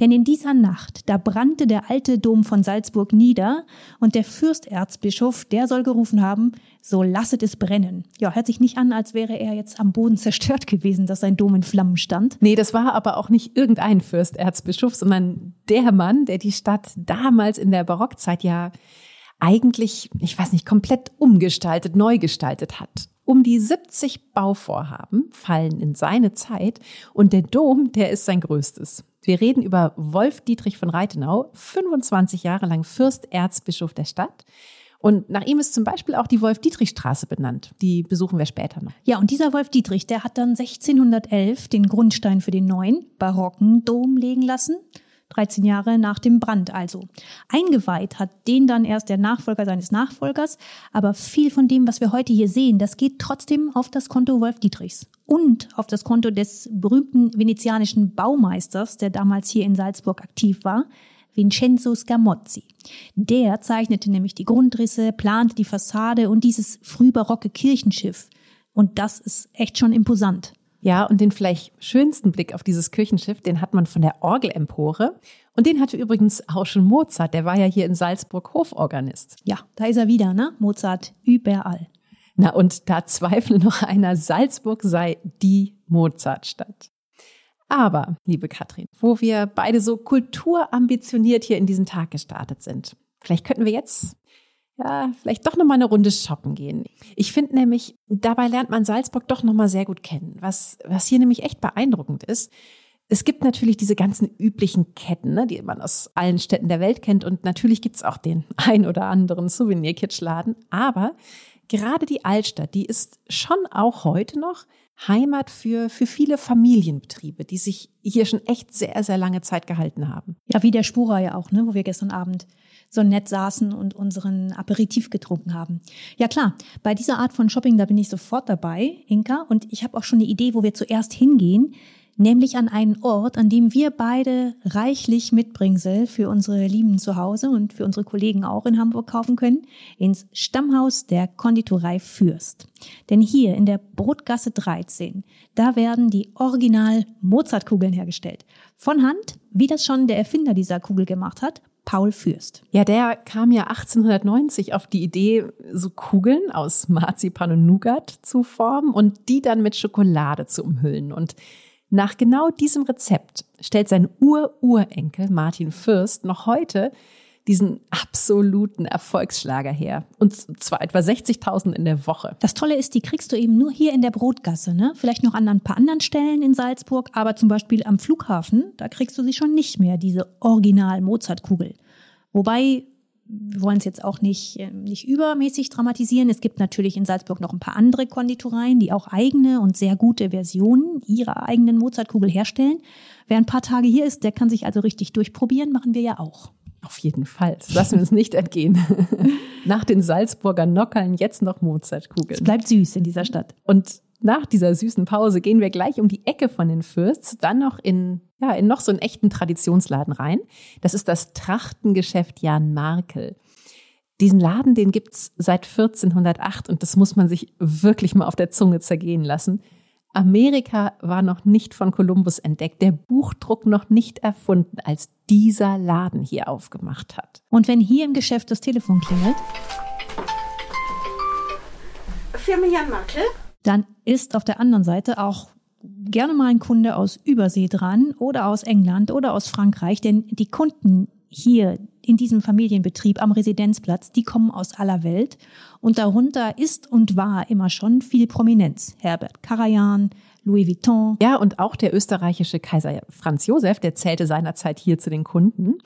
Denn in dieser Nacht, da brannte der alte Dom von Salzburg nieder und der Fürsterzbischof, der soll gerufen haben, so lasset es brennen. Ja, hört sich nicht an, als wäre er jetzt am Boden zerstört gewesen, dass sein Dom in Flammen stand. Nee, das war aber auch nicht irgendein Fürsterzbischof, sondern der Mann, der die Stadt damals in der Barockzeit ja eigentlich, ich weiß nicht, komplett umgestaltet, neu gestaltet hat. Um die 70 Bauvorhaben fallen in seine Zeit und der Dom, der ist sein größtes. Wir reden über Wolf Dietrich von Reitenau, 25 Jahre lang Fürsterzbischof der Stadt. Und nach ihm ist zum Beispiel auch die Wolf-Dietrich-Straße benannt. Die besuchen wir später noch. Ja, und dieser Wolf Dietrich, der hat dann 1611 den Grundstein für den neuen barocken Dom legen lassen. 13 Jahre nach dem Brand also. Eingeweiht hat den dann erst der Nachfolger seines Nachfolgers, aber viel von dem, was wir heute hier sehen, das geht trotzdem auf das Konto Wolf Dietrichs und auf das Konto des berühmten venezianischen Baumeisters, der damals hier in Salzburg aktiv war, Vincenzo Scamozzi. Der zeichnete nämlich die Grundrisse, plante die Fassade und dieses frühbarocke Kirchenschiff. Und das ist echt schon imposant. Ja, und den vielleicht schönsten Blick auf dieses Kirchenschiff, den hat man von der Orgelempore. Und den hatte übrigens auch schon Mozart. Der war ja hier in Salzburg Hoforganist. Ja, da ist er wieder, ne? Mozart überall. Na, und da zweifelt noch einer, Salzburg sei die Mozartstadt. Aber, liebe Katrin, wo wir beide so kulturambitioniert hier in diesen Tag gestartet sind, vielleicht könnten wir jetzt ja, vielleicht doch noch mal eine Runde shoppen gehen. Ich finde nämlich, dabei lernt man Salzburg doch noch mal sehr gut kennen. Was, was hier nämlich echt beeindruckend ist, es gibt natürlich diese ganzen üblichen Ketten, ne, die man aus allen Städten der Welt kennt. Und natürlich gibt es auch den ein oder anderen Souvenir-Kitschladen. Aber gerade die Altstadt, die ist schon auch heute noch Heimat für, für viele Familienbetriebe, die sich hier schon echt sehr, sehr lange Zeit gehalten haben. Ja, wie der Spura ja auch, ne, wo wir gestern Abend so nett saßen und unseren Aperitif getrunken haben. Ja klar, bei dieser Art von Shopping, da bin ich sofort dabei, Inka, und ich habe auch schon eine Idee, wo wir zuerst hingehen, nämlich an einen Ort, an dem wir beide reichlich Mitbringsel für unsere Lieben zu Hause und für unsere Kollegen auch in Hamburg kaufen können, ins Stammhaus der Konditorei Fürst. Denn hier in der Brotgasse 13, da werden die Original Mozartkugeln hergestellt. Von Hand, wie das schon der Erfinder dieser Kugel gemacht hat, Paul Fürst. Ja, der kam ja 1890 auf die Idee, so Kugeln aus Marzipan und Nougat zu formen und die dann mit Schokolade zu umhüllen. Und nach genau diesem Rezept stellt sein Ur-Urenkel Martin Fürst noch heute diesen absoluten Erfolgsschlager her. Und zwar etwa 60.000 in der Woche. Das Tolle ist, die kriegst du eben nur hier in der Brotgasse, ne? Vielleicht noch an ein paar anderen Stellen in Salzburg, aber zum Beispiel am Flughafen, da kriegst du sie schon nicht mehr, diese Original-Mozart-Kugel. Wobei, wir wollen es jetzt auch nicht, äh, nicht übermäßig dramatisieren. Es gibt natürlich in Salzburg noch ein paar andere Konditoreien, die auch eigene und sehr gute Versionen ihrer eigenen Mozartkugel herstellen. Wer ein paar Tage hier ist, der kann sich also richtig durchprobieren, machen wir ja auch. Auf jeden Fall. Lassen wir uns nicht entgehen. [LAUGHS] Nach den Salzburger Nockerln jetzt noch Mozartkugeln. Es bleibt süß in dieser Stadt. Und nach dieser süßen Pause gehen wir gleich um die Ecke von den Fürsts, dann noch in, ja, in noch so einen echten Traditionsladen rein. Das ist das Trachtengeschäft Jan Markel. Diesen Laden, den gibt's seit 1408 und das muss man sich wirklich mal auf der Zunge zergehen lassen. Amerika war noch nicht von Kolumbus entdeckt, der Buchdruck noch nicht erfunden, als dieser Laden hier aufgemacht hat. Und wenn hier im Geschäft das Telefon klingelt, Firma Jan Markel? Dann ist auf der anderen Seite auch gerne mal ein Kunde aus Übersee dran oder aus England oder aus Frankreich, denn die Kunden hier in diesem Familienbetrieb am Residenzplatz, die kommen aus aller Welt und darunter ist und war immer schon viel Prominenz. Herbert Karajan, Louis Vuitton. Ja, und auch der österreichische Kaiser Franz Josef, der zählte seinerzeit hier zu den Kunden.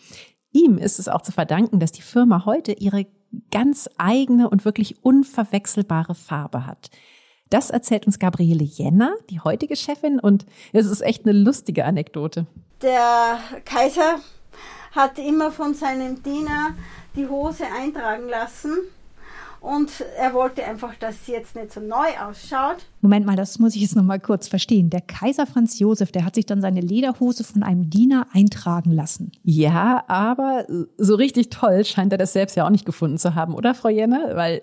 Ihm ist es auch zu verdanken, dass die Firma heute ihre ganz eigene und wirklich unverwechselbare Farbe hat. Das erzählt uns Gabriele Jenner, die heutige Chefin, und es ist echt eine lustige Anekdote. Der Kaiser hat immer von seinem Diener die Hose eintragen lassen und er wollte einfach, dass sie jetzt nicht so neu ausschaut. Moment mal, das muss ich jetzt noch mal kurz verstehen. Der Kaiser Franz Josef, der hat sich dann seine Lederhose von einem Diener eintragen lassen. Ja, aber so richtig toll scheint er das selbst ja auch nicht gefunden zu haben, oder Frau Jenner? Weil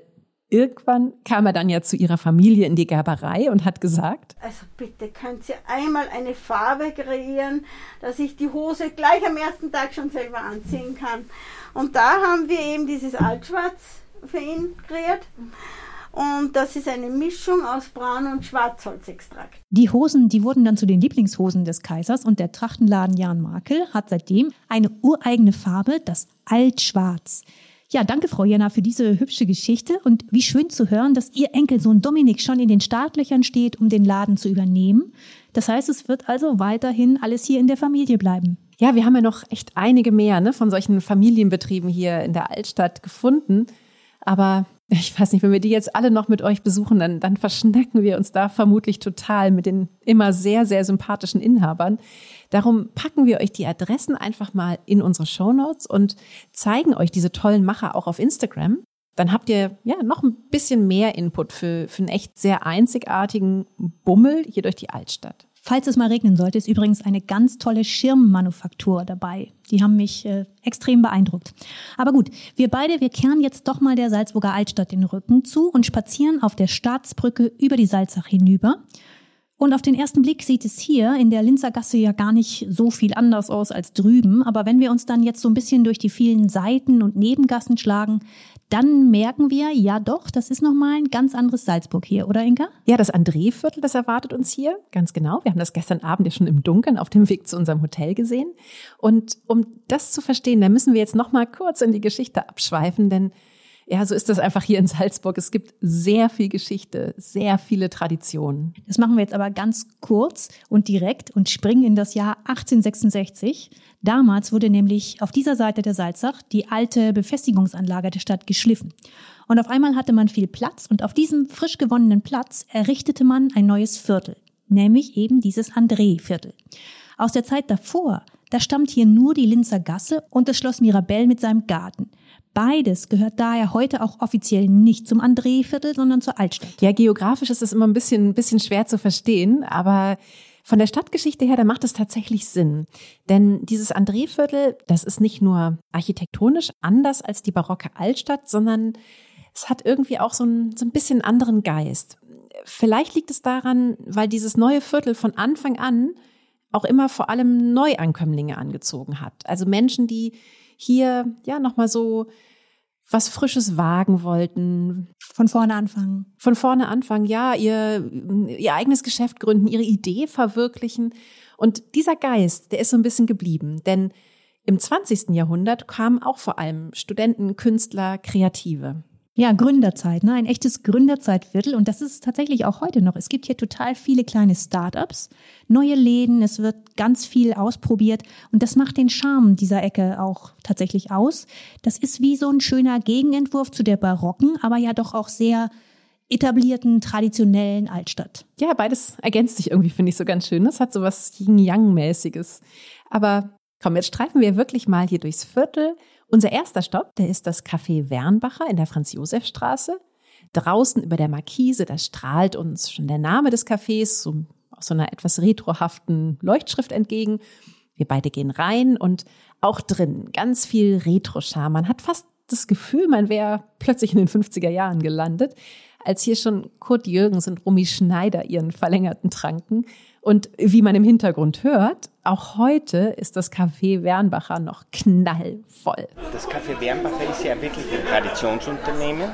irgendwann kam er dann ja zu ihrer Familie in die Gerberei und hat gesagt, also bitte könnt ihr einmal eine Farbe kreieren, dass ich die Hose gleich am ersten Tag schon selber anziehen kann. Und da haben wir eben dieses Altschwarz für ihn kreiert. Und das ist eine Mischung aus Braun- und Schwarzholzextrakt. Die Hosen, die wurden dann zu den Lieblingshosen des Kaisers und der Trachtenladen Jan Markel hat seitdem eine ureigene Farbe, das Altschwarz. Ja, danke, Frau Jenner, für diese hübsche Geschichte und wie schön zu hören, dass Ihr Enkelsohn Dominik schon in den Startlöchern steht, um den Laden zu übernehmen. Das heißt, es wird also weiterhin alles hier in der Familie bleiben. Ja, wir haben ja noch echt einige mehr ne, von solchen Familienbetrieben hier in der Altstadt gefunden. Aber ich weiß nicht, wenn wir die jetzt alle noch mit euch besuchen, dann, dann verschnacken wir uns da vermutlich total mit den immer sehr, sehr sympathischen Inhabern. Darum packen wir euch die Adressen einfach mal in unsere Show Notes und zeigen euch diese tollen Macher auch auf Instagram. Dann habt ihr ja noch ein bisschen mehr Input für, für einen echt sehr einzigartigen Bummel hier durch die Altstadt. Falls es mal regnen sollte, ist übrigens eine ganz tolle Schirmmanufaktur dabei. Die haben mich äh, extrem beeindruckt. Aber gut, wir beide, wir kehren jetzt doch mal der Salzburger Altstadt den Rücken zu und spazieren auf der Staatsbrücke über die Salzach hinüber. Und auf den ersten Blick sieht es hier in der Linzer Gasse ja gar nicht so viel anders aus als drüben. Aber wenn wir uns dann jetzt so ein bisschen durch die vielen Seiten und Nebengassen schlagen, dann merken wir, ja doch, das ist nochmal ein ganz anderes Salzburg hier, oder Inka? Ja, das André-Viertel, das erwartet uns hier, ganz genau. Wir haben das gestern Abend ja schon im Dunkeln auf dem Weg zu unserem Hotel gesehen. Und um das zu verstehen, da müssen wir jetzt nochmal kurz in die Geschichte abschweifen, denn ja, so ist das einfach hier in Salzburg. Es gibt sehr viel Geschichte, sehr viele Traditionen. Das machen wir jetzt aber ganz kurz und direkt und springen in das Jahr 1866. Damals wurde nämlich auf dieser Seite der Salzach die alte Befestigungsanlage der Stadt geschliffen. Und auf einmal hatte man viel Platz und auf diesem frisch gewonnenen Platz errichtete man ein neues Viertel, nämlich eben dieses André-Viertel. Aus der Zeit davor, da stammt hier nur die Linzer Gasse und das Schloss Mirabell mit seinem Garten. Beides gehört daher heute auch offiziell nicht zum André-Viertel, sondern zur Altstadt. Ja, geografisch ist es immer ein bisschen, ein bisschen schwer zu verstehen, aber von der Stadtgeschichte her, da macht es tatsächlich Sinn. Denn dieses André-Viertel, das ist nicht nur architektonisch anders als die barocke Altstadt, sondern es hat irgendwie auch so ein, so ein bisschen anderen Geist. Vielleicht liegt es daran, weil dieses neue Viertel von Anfang an auch immer vor allem Neuankömmlinge angezogen hat. Also Menschen, die hier ja nochmal so was Frisches wagen wollten. Von vorne anfangen. Von vorne anfangen, ja, ihr, ihr eigenes Geschäft gründen, ihre Idee verwirklichen. Und dieser Geist, der ist so ein bisschen geblieben. Denn im 20. Jahrhundert kamen auch vor allem Studenten, Künstler, Kreative. Ja, Gründerzeit, ne? ein echtes Gründerzeitviertel. Und das ist tatsächlich auch heute noch. Es gibt hier total viele kleine Startups, neue Läden, es wird ganz viel ausprobiert. Und das macht den Charme dieser Ecke auch tatsächlich aus. Das ist wie so ein schöner Gegenentwurf zu der barocken, aber ja doch auch sehr etablierten, traditionellen Altstadt. Ja, beides ergänzt sich irgendwie, finde ich so ganz schön. Das hat so was Yin-Yang-mäßiges. Aber komm, jetzt streifen wir wirklich mal hier durchs Viertel unser erster Stopp, der ist das Café Wernbacher in der Franz-Josef-Straße. Draußen über der Markise, da strahlt uns schon der Name des Cafés so aus so einer etwas retrohaften Leuchtschrift entgegen. Wir beide gehen rein und auch drin ganz viel Retro-Charme. Man hat fast das Gefühl, man wäre plötzlich in den 50er Jahren gelandet, als hier schon Kurt Jürgens und Rumi Schneider ihren verlängerten tranken. Und wie man im Hintergrund hört, auch heute ist das Café Wernbacher noch knallvoll. Das Café Wernbacher ist ja wirklich ein Traditionsunternehmen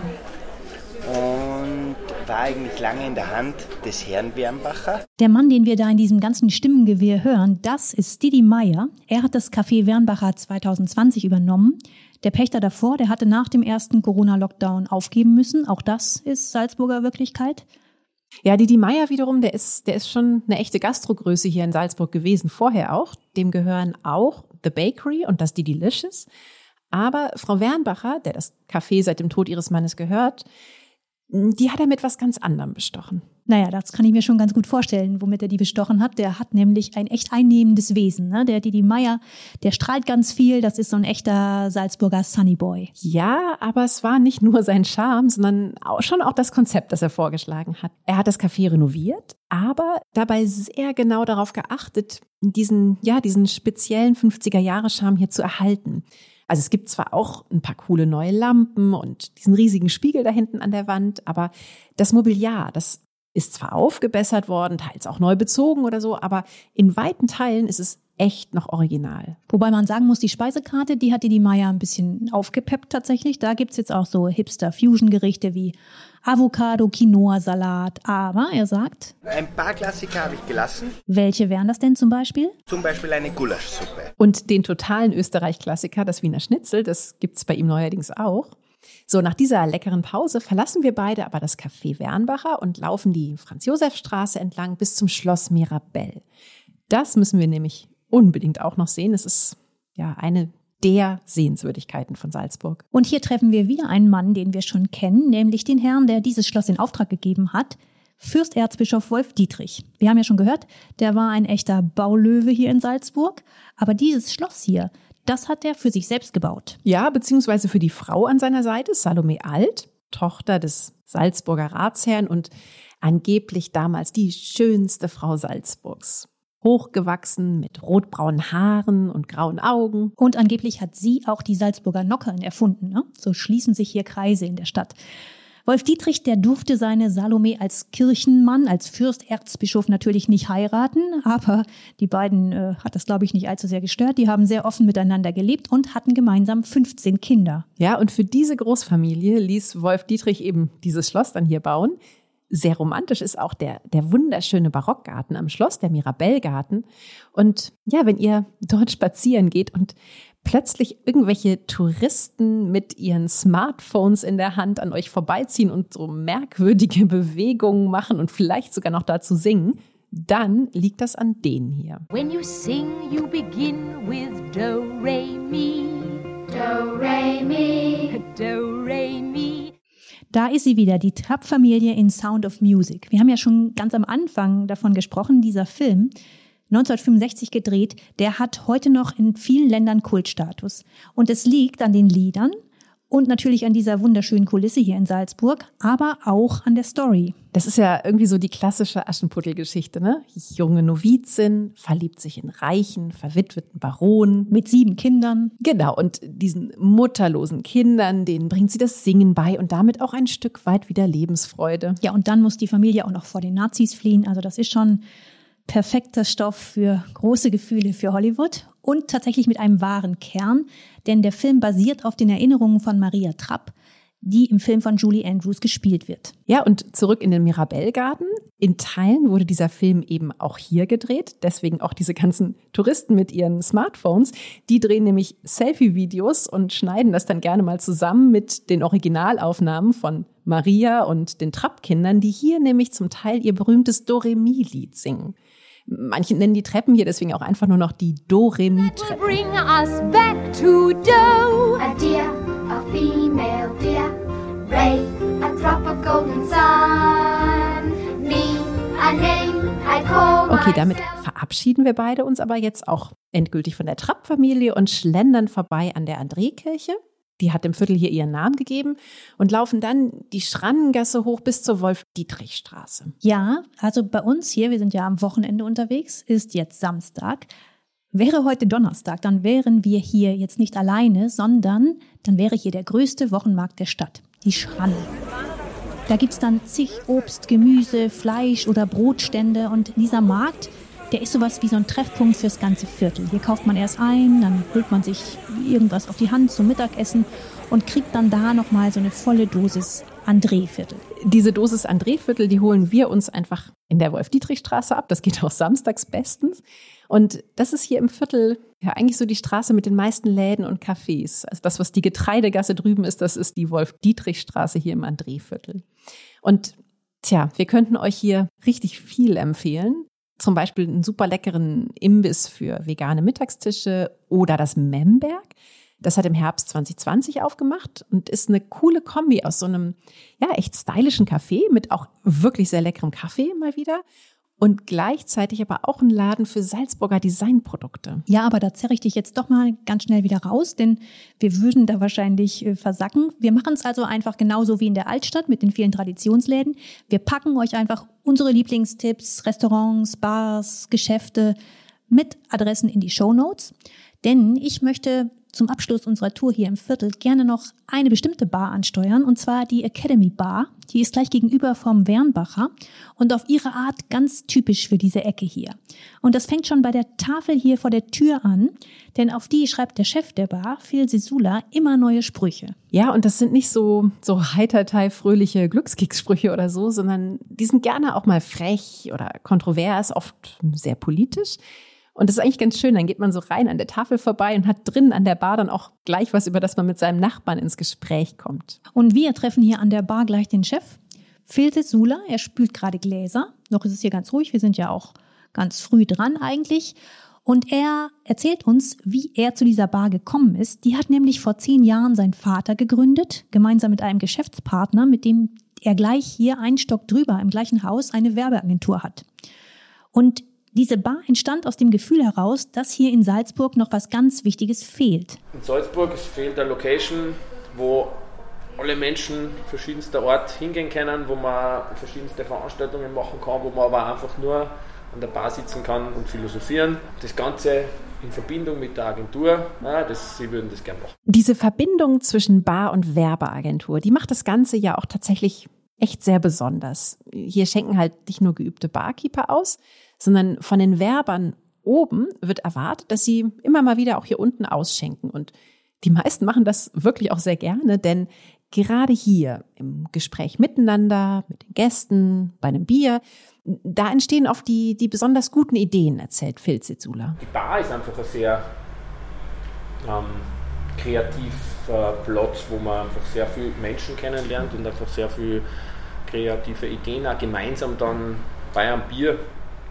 und war eigentlich lange in der Hand des Herrn Wernbacher. Der Mann, den wir da in diesem ganzen Stimmengewirr hören, das ist Didi Meyer. Er hat das Café Wernbacher 2020 übernommen. Der Pächter davor, der hatte nach dem ersten Corona-Lockdown aufgeben müssen. Auch das ist Salzburger Wirklichkeit. Ja, Didi Meier wiederum, der ist, der ist schon eine echte Gastrogröße hier in Salzburg gewesen, vorher auch. Dem gehören auch The Bakery und das Didi Delicious. Aber Frau Wernbacher, der das Café seit dem Tod ihres Mannes gehört, die hat er mit was ganz anderem bestochen. Naja, das kann ich mir schon ganz gut vorstellen, womit er die bestochen hat. Der hat nämlich ein echt einnehmendes Wesen. Ne? Der Didi Meier, der strahlt ganz viel. Das ist so ein echter Salzburger Sunnyboy. Ja, aber es war nicht nur sein Charme, sondern auch schon auch das Konzept, das er vorgeschlagen hat. Er hat das Café renoviert, aber dabei sehr genau darauf geachtet, diesen, ja, diesen speziellen 50er-Jahre-Charme hier zu erhalten. Also es gibt zwar auch ein paar coole neue Lampen und diesen riesigen Spiegel da hinten an der Wand, aber das Mobiliar, das ist zwar aufgebessert worden, teils auch neu bezogen oder so, aber in weiten Teilen ist es echt noch original. Wobei man sagen muss, die Speisekarte, die hat die Meier ein bisschen aufgepeppt tatsächlich. Da gibt's jetzt auch so Hipster-Fusion-Gerichte wie Avocado, Quinoa-Salat. Aber er sagt. Ein paar Klassiker habe ich gelassen. Welche wären das denn zum Beispiel? Zum Beispiel eine Gulaschsuppe. Und den totalen Österreich-Klassiker, das Wiener Schnitzel, das gibt's bei ihm neuerdings auch. So, nach dieser leckeren Pause verlassen wir beide aber das Café Wernbacher und laufen die Franz-Josef-Straße entlang bis zum Schloss Mirabell. Das müssen wir nämlich unbedingt auch noch sehen. Es ist ja eine der Sehenswürdigkeiten von Salzburg. Und hier treffen wir wieder einen Mann, den wir schon kennen, nämlich den Herrn, der dieses Schloss in Auftrag gegeben hat, Fürsterzbischof Wolf Dietrich. Wir haben ja schon gehört, der war ein echter Baulöwe hier in Salzburg, aber dieses Schloss hier, das hat er für sich selbst gebaut. Ja, beziehungsweise für die Frau an seiner Seite, Salome Alt, Tochter des Salzburger Ratsherrn und angeblich damals die schönste Frau Salzburgs hochgewachsen mit rotbraunen Haaren und grauen Augen. Und angeblich hat sie auch die Salzburger Nockern erfunden. Ne? So schließen sich hier Kreise in der Stadt. Wolf Dietrich, der durfte seine Salome als Kirchenmann, als Fürsterzbischof natürlich nicht heiraten, aber die beiden äh, hat das, glaube ich, nicht allzu sehr gestört. Die haben sehr offen miteinander gelebt und hatten gemeinsam 15 Kinder. Ja, und für diese Großfamilie ließ Wolf Dietrich eben dieses Schloss dann hier bauen. Sehr romantisch ist auch der, der wunderschöne Barockgarten am Schloss, der Mirabellgarten. Und ja, wenn ihr dort [LAUGHS] spazieren geht und plötzlich irgendwelche Touristen mit ihren Smartphones in der Hand an euch vorbeiziehen und so merkwürdige Bewegungen machen und vielleicht sogar noch dazu singen, dann liegt das an denen hier. When you sing, you begin with do, re, mi. Do, re, mi. Do, re, mi. Da ist sie wieder, die Trapp-Familie in Sound of Music. Wir haben ja schon ganz am Anfang davon gesprochen, dieser Film, 1965 gedreht, der hat heute noch in vielen Ländern Kultstatus. Und es liegt an den Liedern und natürlich an dieser wunderschönen Kulisse hier in Salzburg, aber auch an der Story. Das ist ja irgendwie so die klassische Aschenputtel-Geschichte, ne? Junge Novizin verliebt sich in reichen, verwitweten Baron. Mit sieben Kindern. Genau, und diesen mutterlosen Kindern, denen bringt sie das Singen bei und damit auch ein Stück weit wieder Lebensfreude. Ja, und dann muss die Familie auch noch vor den Nazis fliehen. Also das ist schon perfekter Stoff für große Gefühle für Hollywood und tatsächlich mit einem wahren Kern, denn der Film basiert auf den Erinnerungen von Maria Trapp, die im Film von Julie Andrews gespielt wird. Ja, und zurück in den Mirabellgarten. In Teilen wurde dieser Film eben auch hier gedreht. Deswegen auch diese ganzen Touristen mit ihren Smartphones. Die drehen nämlich Selfie-Videos und schneiden das dann gerne mal zusammen mit den Originalaufnahmen von Maria und den Trapp-Kindern, die hier nämlich zum Teil ihr berühmtes Do-Re-Mi-Lied singen. Manche nennen die Treppen hier deswegen auch einfach nur noch die Do-Re-Mi-Treppen. Bring us back to Do. A deer, a female deer, Ray, a drop of golden sun, me, a name I call Okay, damit verabschieden wir beide uns aber jetzt auch endgültig von der Trapp-Familie und schlendern vorbei an der André-Kirche die hat dem Viertel hier ihren Namen gegeben und laufen dann die Schrannengasse hoch bis zur Wolf-Dietrich-Straße. Ja, also bei uns hier, wir sind ja am Wochenende unterwegs, ist jetzt Samstag. Wäre heute Donnerstag, dann wären wir hier jetzt nicht alleine, sondern dann wäre hier der größte Wochenmarkt der Stadt, die Schranne. Da gibt es dann zig Obst, Gemüse, Fleisch oder Brotstände und dieser Markt, der ist sowas wie so ein Treffpunkt fürs ganze Viertel. Hier kauft man erst ein, dann holt man sich irgendwas auf die Hand zum Mittagessen und kriegt dann da nochmal so eine volle Dosis André-Viertel. Diese Dosis André-Viertel, die holen wir uns einfach in der Wolf-Dietrich-Straße ab. Das geht auch samstags bestens. Und das ist hier im Viertel ja eigentlich so die Straße mit den meisten Läden und Cafés. Also das, was die Getreidegasse drüben ist, das ist die Wolf-Dietrich-Straße hier im André-Viertel. Und Tja, wir könnten euch hier richtig viel empfehlen. Zum Beispiel einen super leckeren Imbiss für vegane Mittagstische oder das Memberg. Das hat im Herbst 2020 aufgemacht und ist eine coole Kombi aus so einem, ja, echt stylischen Café mit auch wirklich sehr leckerem Kaffee mal wieder und gleichzeitig aber auch ein Laden für Salzburger Designprodukte. Ja, aber da zerre ich dich jetzt doch mal ganz schnell wieder raus, denn wir würden da wahrscheinlich äh, versacken. Wir machen es also einfach genauso wie in der Altstadt mit den vielen Traditionsläden. Wir packen euch einfach unsere Lieblingstipps, Restaurants, Bars, Geschäfte mit Adressen in die Show Notes. Denn ich möchte zum Abschluss unserer Tour hier im Viertel gerne noch eine bestimmte Bar ansteuern, und zwar die Academy Bar. Die ist gleich gegenüber vom Wernbacher und auf ihre Art ganz typisch für diese Ecke hier. Und das fängt schon bei der Tafel hier vor der Tür an, denn auf die schreibt der Chef der Bar, Phil Sisula, immer neue Sprüche. Ja, und das sind nicht so, so heitertei fröhliche Glückskekssprüche oder so, sondern die sind gerne auch mal frech oder kontrovers, oft sehr politisch. Und das ist eigentlich ganz schön. Dann geht man so rein an der Tafel vorbei und hat drinnen an der Bar dann auch gleich was, über das man mit seinem Nachbarn ins Gespräch kommt. Und wir treffen hier an der Bar gleich den Chef, Phil Sula. Er spült gerade Gläser. Noch ist es hier ganz ruhig. Wir sind ja auch ganz früh dran eigentlich. Und er erzählt uns, wie er zu dieser Bar gekommen ist. Die hat nämlich vor zehn Jahren sein Vater gegründet, gemeinsam mit einem Geschäftspartner, mit dem er gleich hier einen Stock drüber im gleichen Haus eine Werbeagentur hat. Und diese Bar entstand aus dem Gefühl heraus, dass hier in Salzburg noch was ganz Wichtiges fehlt. In Salzburg fehlt eine Location, wo alle Menschen verschiedenster Art hingehen können, wo man verschiedenste Veranstaltungen machen kann, wo man aber einfach nur an der Bar sitzen kann und philosophieren. Das Ganze in Verbindung mit der Agentur, ja, das, Sie würden das gerne machen. Diese Verbindung zwischen Bar und Werbeagentur, die macht das Ganze ja auch tatsächlich echt sehr besonders. Hier schenken halt nicht nur geübte Barkeeper aus, sondern von den Werbern oben wird erwartet, dass sie immer mal wieder auch hier unten ausschenken. Und die meisten machen das wirklich auch sehr gerne, denn gerade hier im Gespräch miteinander, mit den Gästen, bei einem Bier, da entstehen oft die, die besonders guten Ideen, erzählt Phil Zizula. Die Bar ist einfach ein sehr ähm, kreativer Platz, wo man einfach sehr viele Menschen kennenlernt und einfach sehr viele kreative Ideen auch gemeinsam dann bei einem Bier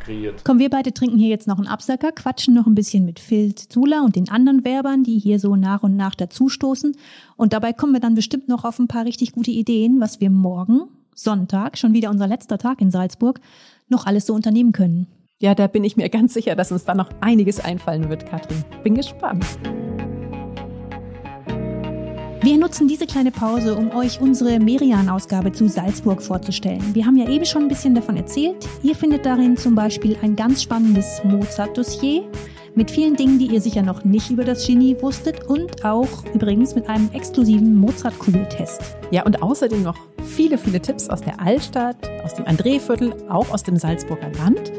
kreiert. Komm, wir beide trinken hier jetzt noch einen Absacker, quatschen noch ein bisschen mit Phil Zula und den anderen Werbern, die hier so nach und nach dazustoßen. Und dabei kommen wir dann bestimmt noch auf ein paar richtig gute Ideen, was wir morgen, Sonntag, schon wieder unser letzter Tag in Salzburg, noch alles so unternehmen können. Ja, da bin ich mir ganz sicher, dass uns da noch einiges einfallen wird, Katrin. Bin gespannt. Wir nutzen diese kleine Pause, um euch unsere Merian-Ausgabe zu Salzburg vorzustellen. Wir haben ja eben schon ein bisschen davon erzählt. Ihr findet darin zum Beispiel ein ganz spannendes Mozart-Dossier mit vielen Dingen, die ihr sicher noch nicht über das Genie wusstet und auch übrigens mit einem exklusiven Mozart-Kugeltest. Ja, und außerdem noch viele, viele Tipps aus der Altstadt, aus dem André-Viertel, auch aus dem Salzburger Land.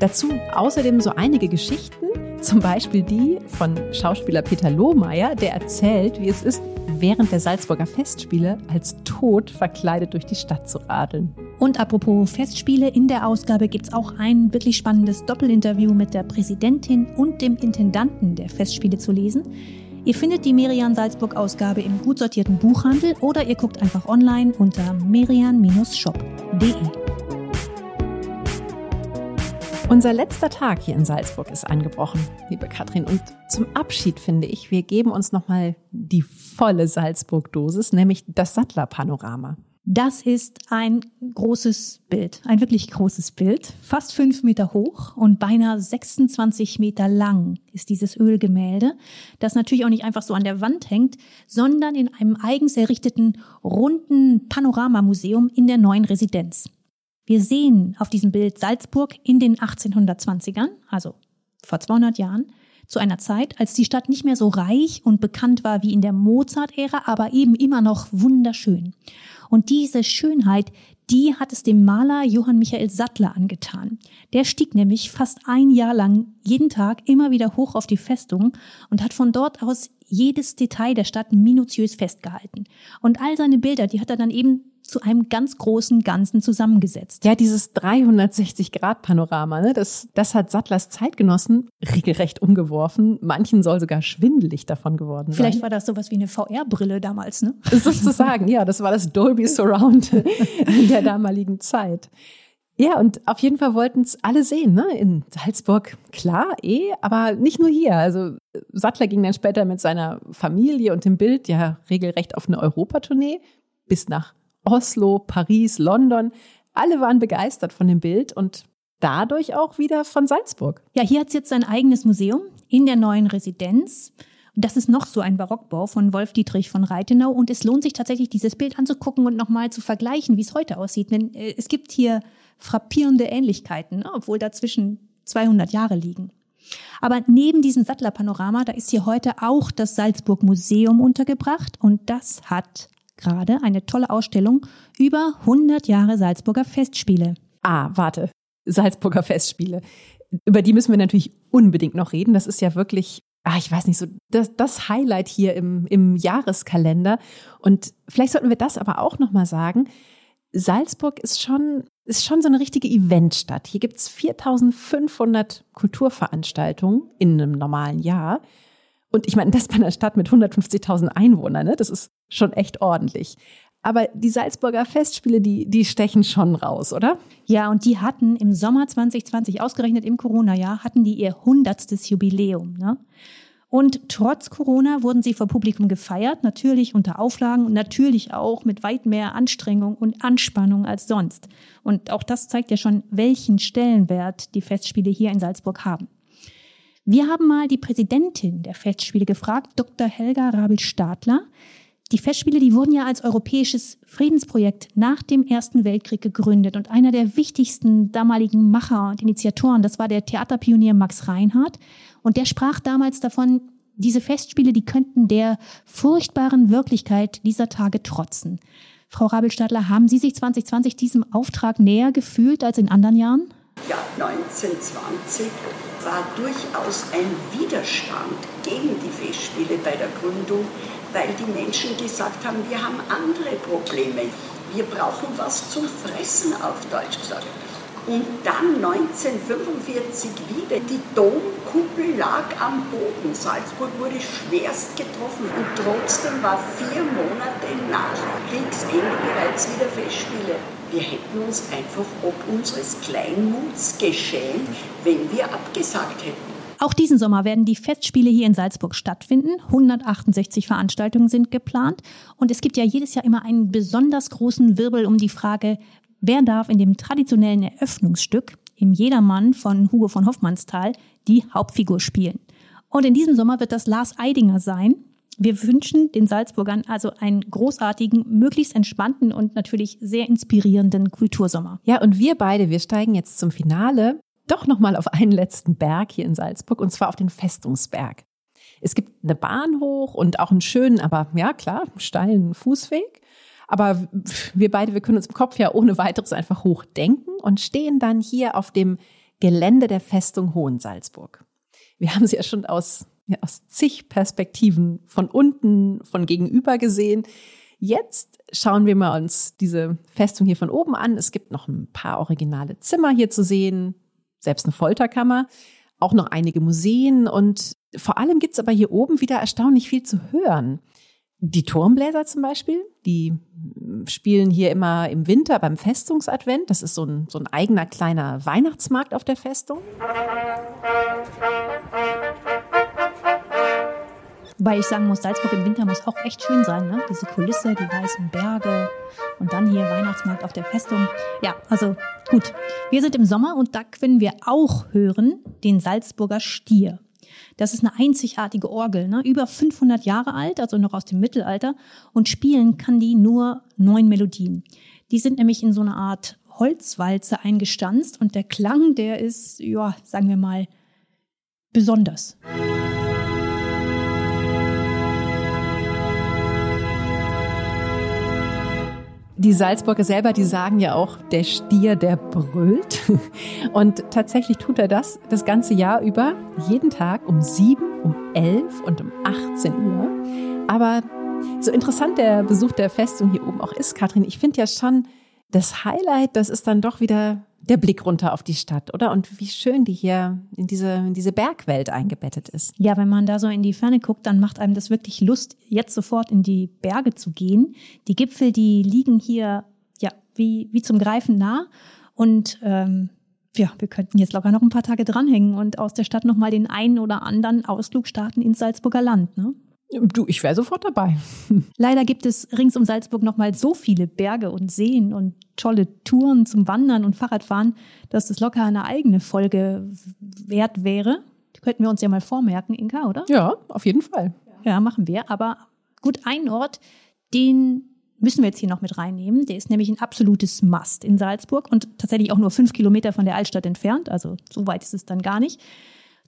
Dazu außerdem so einige Geschichten, zum Beispiel die von Schauspieler Peter Lohmeier, der erzählt, wie es ist, während der Salzburger Festspiele als Tod verkleidet durch die Stadt zu radeln. Und apropos Festspiele, in der Ausgabe gibt es auch ein wirklich spannendes Doppelinterview mit der Präsidentin und dem Intendanten der Festspiele zu lesen. Ihr findet die Merian Salzburg Ausgabe im gut sortierten Buchhandel oder ihr guckt einfach online unter merian-shop.de. Unser letzter Tag hier in Salzburg ist angebrochen, liebe Katrin. Und zum Abschied finde ich, wir geben uns nochmal die volle Salzburg-Dosis, nämlich das Sattler-Panorama. Das ist ein großes Bild, ein wirklich großes Bild. Fast fünf Meter hoch und beinahe 26 Meter lang ist dieses Ölgemälde, das natürlich auch nicht einfach so an der Wand hängt, sondern in einem eigens errichteten runden Panoramamuseum in der neuen Residenz. Wir sehen auf diesem Bild Salzburg in den 1820ern, also vor 200 Jahren, zu einer Zeit, als die Stadt nicht mehr so reich und bekannt war wie in der Mozart-Ära, aber eben immer noch wunderschön. Und diese Schönheit, die hat es dem Maler Johann Michael Sattler angetan. Der stieg nämlich fast ein Jahr lang jeden Tag immer wieder hoch auf die Festung und hat von dort aus jedes Detail der Stadt minutiös festgehalten. Und all seine Bilder, die hat er dann eben zu einem ganz großen Ganzen zusammengesetzt. Ja, dieses 360-Grad-Panorama, ne, das, das hat Sattlers Zeitgenossen regelrecht umgeworfen. Manchen soll sogar schwindelig davon geworden sein. Vielleicht war das sowas wie eine VR-Brille damals, ne? [LAUGHS] Sozusagen, ja, das war das Dolby Surround [LAUGHS] der damaligen Zeit. Ja, und auf jeden Fall wollten es alle sehen, ne? In Salzburg, klar, eh, aber nicht nur hier. Also Sattler ging dann später mit seiner Familie und dem Bild ja regelrecht auf eine Europatournee bis nach Oslo, Paris, London. Alle waren begeistert von dem Bild und dadurch auch wieder von Salzburg. Ja, hier hat es jetzt sein eigenes Museum in der neuen Residenz. Das ist noch so ein Barockbau von Wolf Dietrich von Reitenau und es lohnt sich tatsächlich, dieses Bild anzugucken und nochmal zu vergleichen, wie es heute aussieht. Denn äh, es gibt hier frappierende Ähnlichkeiten, ne, obwohl dazwischen 200 Jahre liegen. Aber neben diesem Sattlerpanorama, da ist hier heute auch das Salzburg Museum untergebracht und das hat gerade eine tolle Ausstellung über 100 Jahre Salzburger Festspiele. Ah, warte. Salzburger Festspiele. Über die müssen wir natürlich unbedingt noch reden. Das ist ja wirklich, ah, ich weiß nicht, so das, das Highlight hier im, im Jahreskalender. Und vielleicht sollten wir das aber auch nochmal sagen. Salzburg ist schon, ist schon so eine richtige Eventstadt. Hier gibt's 4500 Kulturveranstaltungen in einem normalen Jahr. Und ich meine, das bei einer Stadt mit 150.000 Einwohnern, ne? das ist schon echt ordentlich. Aber die Salzburger Festspiele, die, die stechen schon raus, oder? Ja, und die hatten im Sommer 2020, ausgerechnet im Corona-Jahr, hatten die ihr hundertstes Jubiläum. Ne? Und trotz Corona wurden sie vor Publikum gefeiert, natürlich unter Auflagen und natürlich auch mit weit mehr Anstrengung und Anspannung als sonst. Und auch das zeigt ja schon, welchen Stellenwert die Festspiele hier in Salzburg haben. Wir haben mal die Präsidentin der Festspiele gefragt, Dr. Helga Rabel-Stadler. Die Festspiele, die wurden ja als europäisches Friedensprojekt nach dem Ersten Weltkrieg gegründet und einer der wichtigsten damaligen Macher und Initiatoren, das war der Theaterpionier Max Reinhardt und der sprach damals davon, diese Festspiele, die könnten der furchtbaren Wirklichkeit dieser Tage trotzen. Frau Rabelstadler, haben Sie sich 2020 diesem Auftrag näher gefühlt als in anderen Jahren? Ja, 1920 war durchaus ein Widerstand gegen die Festspiele bei der Gründung, weil die Menschen gesagt haben, wir haben andere Probleme. Wir brauchen was zum Fressen, auf Deutsch gesagt. Und dann 1945 wieder, die Domkuppel lag am Boden. Salzburg wurde schwerst getroffen und trotzdem war vier Monate nach Kriegsende bereits wieder Festspiele. Wir hätten uns einfach ob unseres Kleinmuts geschämt, wenn wir abgesagt hätten. Auch diesen Sommer werden die Festspiele hier in Salzburg stattfinden. 168 Veranstaltungen sind geplant. Und es gibt ja jedes Jahr immer einen besonders großen Wirbel um die Frage, wer darf in dem traditionellen Eröffnungsstück im Jedermann von Hugo von Hoffmannsthal die Hauptfigur spielen. Und in diesem Sommer wird das Lars Eidinger sein. Wir wünschen den Salzburgern also einen großartigen, möglichst entspannten und natürlich sehr inspirierenden Kultursommer. Ja, und wir beide, wir steigen jetzt zum Finale doch nochmal auf einen letzten Berg hier in Salzburg und zwar auf den Festungsberg. Es gibt eine Bahn hoch und auch einen schönen, aber ja klar, steilen Fußweg. Aber wir beide, wir können uns im Kopf ja ohne weiteres einfach hochdenken und stehen dann hier auf dem Gelände der Festung Hohensalzburg. Wir haben sie ja schon aus, ja, aus zig Perspektiven von unten, von gegenüber gesehen. Jetzt schauen wir mal uns diese Festung hier von oben an. Es gibt noch ein paar originale Zimmer hier zu sehen, selbst eine Folterkammer, auch noch einige Museen und vor allem gibt's aber hier oben wieder erstaunlich viel zu hören. Die Turmbläser zum Beispiel, die spielen hier immer im Winter beim Festungsadvent. Das ist so ein, so ein eigener kleiner Weihnachtsmarkt auf der Festung. Wobei ich sagen muss, Salzburg im Winter muss auch echt schön sein, ne? Diese Kulisse, die weißen Berge und dann hier Weihnachtsmarkt auf der Festung. Ja, also gut. Wir sind im Sommer und da können wir auch hören den Salzburger Stier. Das ist eine einzigartige Orgel, ne? über 500 Jahre alt, also noch aus dem Mittelalter. Und spielen kann die nur neun Melodien. Die sind nämlich in so eine Art Holzwalze eingestanzt und der Klang, der ist, ja, sagen wir mal, besonders. Die Salzburger selber, die sagen ja auch, der Stier, der brüllt. [LAUGHS] Und tatsächlich tut er das das ganze Jahr über, jeden Tag um sieben um 11 und um 18 Uhr. Aber so interessant der Besuch der Festung hier oben auch ist, Katrin, ich finde ja schon, das Highlight, das ist dann doch wieder der Blick runter auf die Stadt, oder? Und wie schön die hier in diese, in diese Bergwelt eingebettet ist. Ja, wenn man da so in die Ferne guckt, dann macht einem das wirklich Lust, jetzt sofort in die Berge zu gehen. Die Gipfel, die liegen hier ja wie, wie zum Greifen nah. Und ähm, ja, wir könnten jetzt locker noch ein paar Tage dranhängen und aus der Stadt nochmal den einen oder anderen Ausflug starten ins Salzburger Land. Ne? Du, ich wäre sofort dabei. [LAUGHS] Leider gibt es rings um Salzburg nochmal so viele Berge und Seen und tolle Touren zum Wandern und Fahrradfahren, dass das locker eine eigene Folge wert wäre. Die könnten wir uns ja mal vormerken, Inka, oder? Ja, auf jeden Fall. Ja, machen wir. Aber gut, ein Ort, den müssen wir jetzt hier noch mit reinnehmen. Der ist nämlich ein absolutes Must in Salzburg und tatsächlich auch nur fünf Kilometer von der Altstadt entfernt. Also so weit ist es dann gar nicht.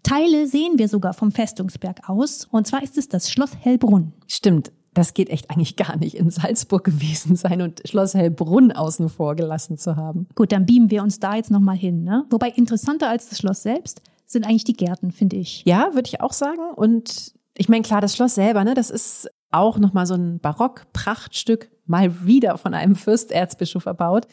Teile sehen wir sogar vom Festungsberg aus. Und zwar ist es das Schloss Hellbrunn. Stimmt. Das geht echt eigentlich gar nicht, in Salzburg gewesen sein und Schloss Hellbrunn außen vor gelassen zu haben. Gut, dann beamen wir uns da jetzt nochmal hin. Ne? Wobei interessanter als das Schloss selbst sind eigentlich die Gärten, finde ich. Ja, würde ich auch sagen. Und ich meine, klar, das Schloss selber, ne, das ist auch nochmal so ein Barock-Prachtstück, mal wieder von einem Fürsterzbischof erbaut.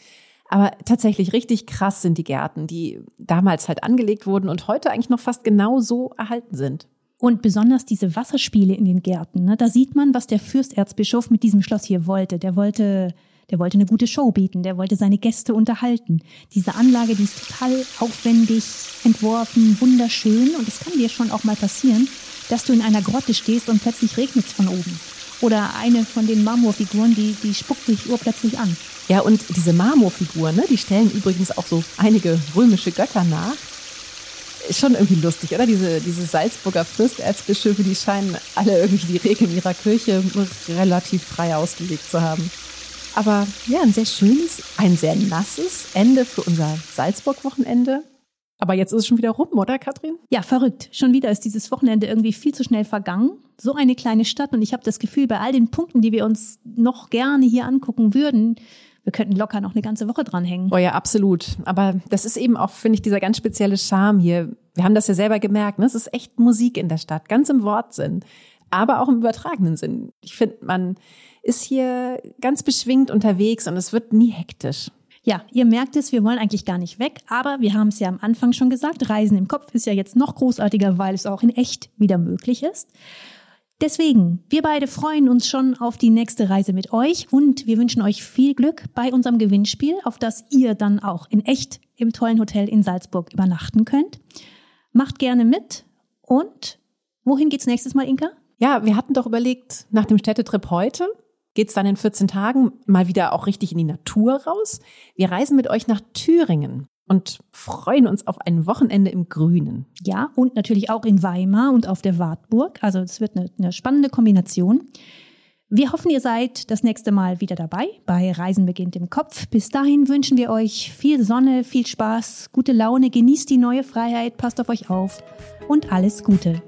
Aber tatsächlich richtig krass sind die Gärten, die damals halt angelegt wurden und heute eigentlich noch fast genau so erhalten sind. Und besonders diese Wasserspiele in den Gärten, ne, da sieht man, was der Fürsterzbischof mit diesem Schloss hier wollte. Der wollte, der wollte eine gute Show bieten, der wollte seine Gäste unterhalten. Diese Anlage, die ist total aufwendig entworfen, wunderschön und es kann dir schon auch mal passieren, dass du in einer Grotte stehst und plötzlich regnet es von oben. Oder eine von den Marmorfiguren, die, die spuckt dich urplötzlich an. Ja, und diese Marmorfiguren, ne, die stellen übrigens auch so einige römische Götter nach. Ist schon irgendwie lustig, oder? Diese, diese Salzburger Fürsterzbischöfe, die scheinen alle irgendwie die Regeln ihrer Kirche relativ frei ausgelegt zu haben. Aber ja, ein sehr schönes, ein sehr nasses Ende für unser Salzburg-Wochenende. Aber jetzt ist es schon wieder rum, oder Katrin? Ja, verrückt. Schon wieder ist dieses Wochenende irgendwie viel zu schnell vergangen. So eine kleine Stadt und ich habe das Gefühl, bei all den Punkten, die wir uns noch gerne hier angucken würden, wir könnten locker noch eine ganze Woche dranhängen. Oh ja, absolut. Aber das ist eben auch, finde ich, dieser ganz spezielle Charme hier. Wir haben das ja selber gemerkt, ne? es ist echt Musik in der Stadt, ganz im Wortsinn, aber auch im übertragenen Sinn. Ich finde, man ist hier ganz beschwingt unterwegs und es wird nie hektisch. Ja, ihr merkt es, wir wollen eigentlich gar nicht weg, aber wir haben es ja am Anfang schon gesagt, Reisen im Kopf ist ja jetzt noch großartiger, weil es auch in echt wieder möglich ist. Deswegen, wir beide freuen uns schon auf die nächste Reise mit euch und wir wünschen euch viel Glück bei unserem Gewinnspiel, auf das ihr dann auch in echt im tollen Hotel in Salzburg übernachten könnt. Macht gerne mit und wohin geht's nächstes Mal, Inka? Ja, wir hatten doch überlegt, nach dem Städtetrip heute geht es dann in 14 Tagen mal wieder auch richtig in die Natur raus. Wir reisen mit euch nach Thüringen und freuen uns auf ein Wochenende im Grünen. Ja, und natürlich auch in Weimar und auf der Wartburg. Also es wird eine, eine spannende Kombination. Wir hoffen, ihr seid das nächste Mal wieder dabei bei Reisen beginnt im Kopf. Bis dahin wünschen wir euch viel Sonne, viel Spaß, gute Laune, genießt die neue Freiheit, passt auf euch auf und alles Gute.